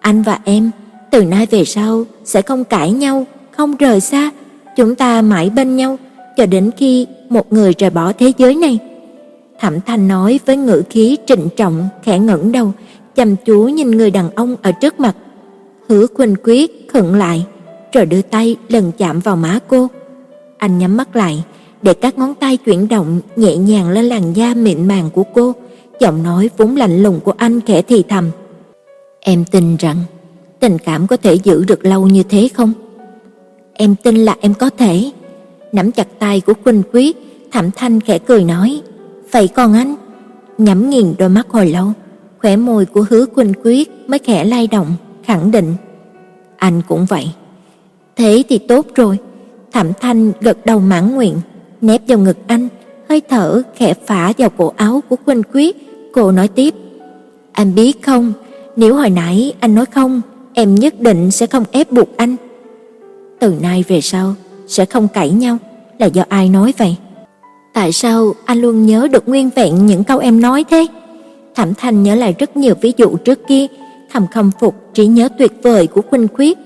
"Anh và em từ nay về sau sẽ không cãi nhau, không rời xa, chúng ta mãi bên nhau cho đến khi một người rời bỏ thế giới này." Thẩm Thanh nói với ngữ khí trịnh trọng, khẽ ngẩng đầu, chăm chú nhìn người đàn ông ở trước mặt. Hứa Khuynh Quyết khựng lại, rồi đưa tay lần chạm vào má cô. Anh nhắm mắt lại, để các ngón tay chuyển động nhẹ nhàng lên làn da mịn màng của cô, giọng nói vốn lạnh lùng của anh khẽ thì thầm. Em tin rằng tình cảm có thể giữ được lâu như thế không? Em tin là em có thể. Nắm chặt tay của Khuynh Quyết, Thẩm Thanh khẽ cười nói, "Vậy còn anh?" Nhắm nghiền đôi mắt hồi lâu, khóe môi của Hứa quỳnh Quyết mới khẽ lay động, khẳng định, "Anh cũng vậy." Thế thì tốt rồi. Thẩm Thanh gật đầu mãn nguyện, nép vào ngực anh, hơi thở khẽ phả vào cổ áo của quỳnh Quyết, cô nói tiếp: "Anh biết không, nếu hồi nãy anh nói không, em nhất định sẽ không ép buộc anh. Từ nay về sau sẽ không cãi nhau, là do ai nói vậy? Tại sao anh luôn nhớ được nguyên vẹn những câu em nói thế?" Thẩm Thanh nhớ lại rất nhiều ví dụ trước kia, thầm khâm phục trí nhớ tuyệt vời của Khuynh Quyết.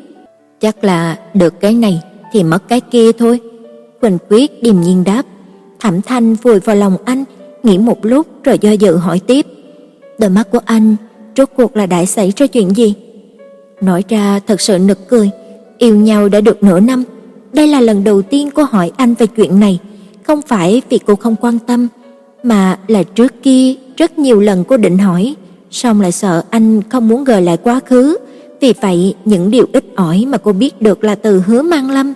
Chắc là được cái này thì mất cái kia thôi. Quỳnh Quyết điềm nhiên đáp. Thẩm Thanh vùi vào lòng anh, nghĩ một lúc rồi do dự hỏi tiếp. Đôi mắt của anh rốt cuộc là đã xảy ra chuyện gì? Nói ra thật sự nực cười, yêu nhau đã được nửa năm, đây là lần đầu tiên cô hỏi anh về chuyện này, không phải vì cô không quan tâm, mà là trước kia rất nhiều lần cô định hỏi, song lại sợ anh không muốn gợi lại quá khứ, vì vậy những điều ít ỏi mà cô biết được là từ Hứa Mang Lâm.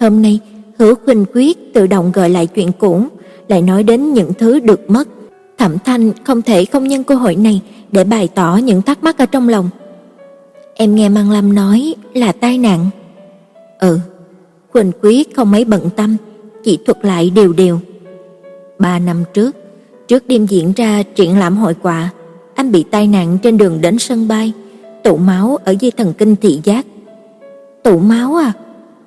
Hôm nay, Hứa Khuynh Quyết tự động gợi lại chuyện cũ, lại nói đến những thứ được mất. Thẩm Thanh không thể không nhân cơ hội này để bày tỏ những thắc mắc ở trong lòng. Em nghe Mang Lâm nói là tai nạn. Ừ, Khuynh Quyết không mấy bận tâm, chỉ thuật lại đều đều Ba năm trước, trước đêm diễn ra triển lãm hội họa, anh bị tai nạn trên đường đến sân bay, tụ máu ở dây thần kinh thị giác. Tụ máu à?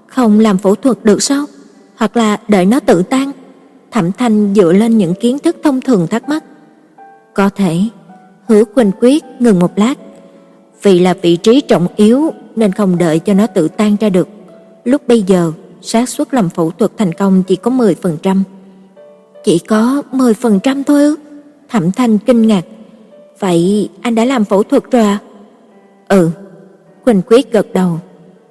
Không làm phẫu thuật được sao? Hoặc là đợi nó tự tan? Thẩm Thanh dựa lên những kiến thức thông thường thắc mắc. Có thể, Hứa Quỳnh Quyết ngừng một lát. Vì là vị trí trọng yếu nên không đợi cho nó tự tan ra được. Lúc bây giờ, xác suất làm phẫu thuật thành công chỉ có 10%. Chỉ có 10% thôi ư? Thẩm Thanh kinh ngạc. Vậy anh đã làm phẫu thuật rồi à? Ừ. Quỳnh Quyết gật đầu.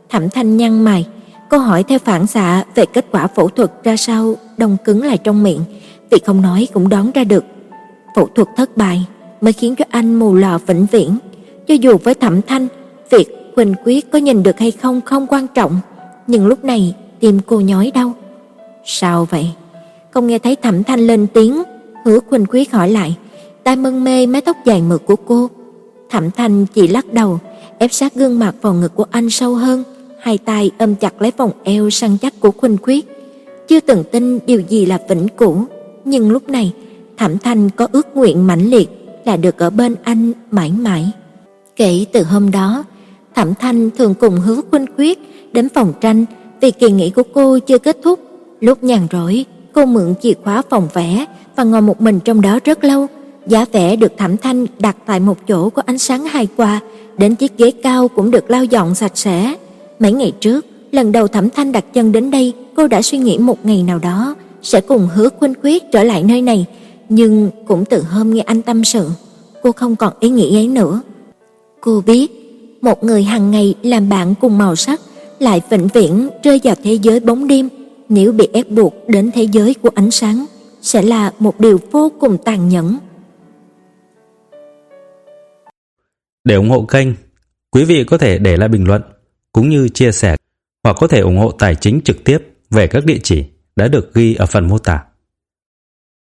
Thẩm Thanh nhăn mày, câu hỏi theo phản xạ về kết quả phẫu thuật ra sao đông cứng lại trong miệng, vì không nói cũng đoán ra được. Phẫu thuật thất bại mới khiến cho anh mù lòa vĩnh viễn. Cho dù với Thẩm Thanh, việc Quỳnh Quyết có nhìn được hay không không quan trọng, nhưng lúc này tim cô nhói đau. Sao vậy? Không nghe thấy Thẩm Thanh lên tiếng, Hứa khuynh Quyết hỏi lại, tai mân mê mái tóc dài mượt của cô. Thẩm Thanh chỉ lắc đầu, ép sát gương mặt vào ngực của anh sâu hơn, hai tay ôm chặt lấy vòng eo săn chắc của khuynh Quyết. Chưa từng tin điều gì là vĩnh cửu, nhưng lúc này Thẩm Thanh có ước nguyện mãnh liệt là được ở bên anh mãi mãi. Kể từ hôm đó, Thẩm Thanh thường cùng Hứa Khuynh Quyết đến phòng tranh vì kỳ nghỉ của cô chưa kết thúc. Lúc nhàn rỗi, cô mượn chìa khóa phòng vẽ và ngồi một mình trong đó rất lâu. Giá vẽ được Thẩm Thanh đặt tại một chỗ có ánh sáng hài hòa, đến chiếc ghế cao cũng được lau dọn sạch sẽ. Mấy ngày trước, lần đầu Thẩm Thanh đặt chân đến đây, cô đã suy nghĩ một ngày nào đó sẽ cùng Hứa Khuynh Quyết trở lại nơi này, nhưng cũng từ hôm nghe anh tâm sự, cô không còn ý nghĩ ấy nữa. Cô biết, một người hàng ngày làm bạn cùng màu sắc lại vĩnh viễn rơi vào thế giới bóng đêm, nếu bị ép buộc đến thế giới của ánh sáng sẽ là một điều vô cùng tàn nhẫn. Để ủng hộ kênh, quý vị có thể để lại bình luận cũng như chia sẻ hoặc có thể ủng hộ tài chính trực tiếp về các địa chỉ đã được ghi ở phần mô tả.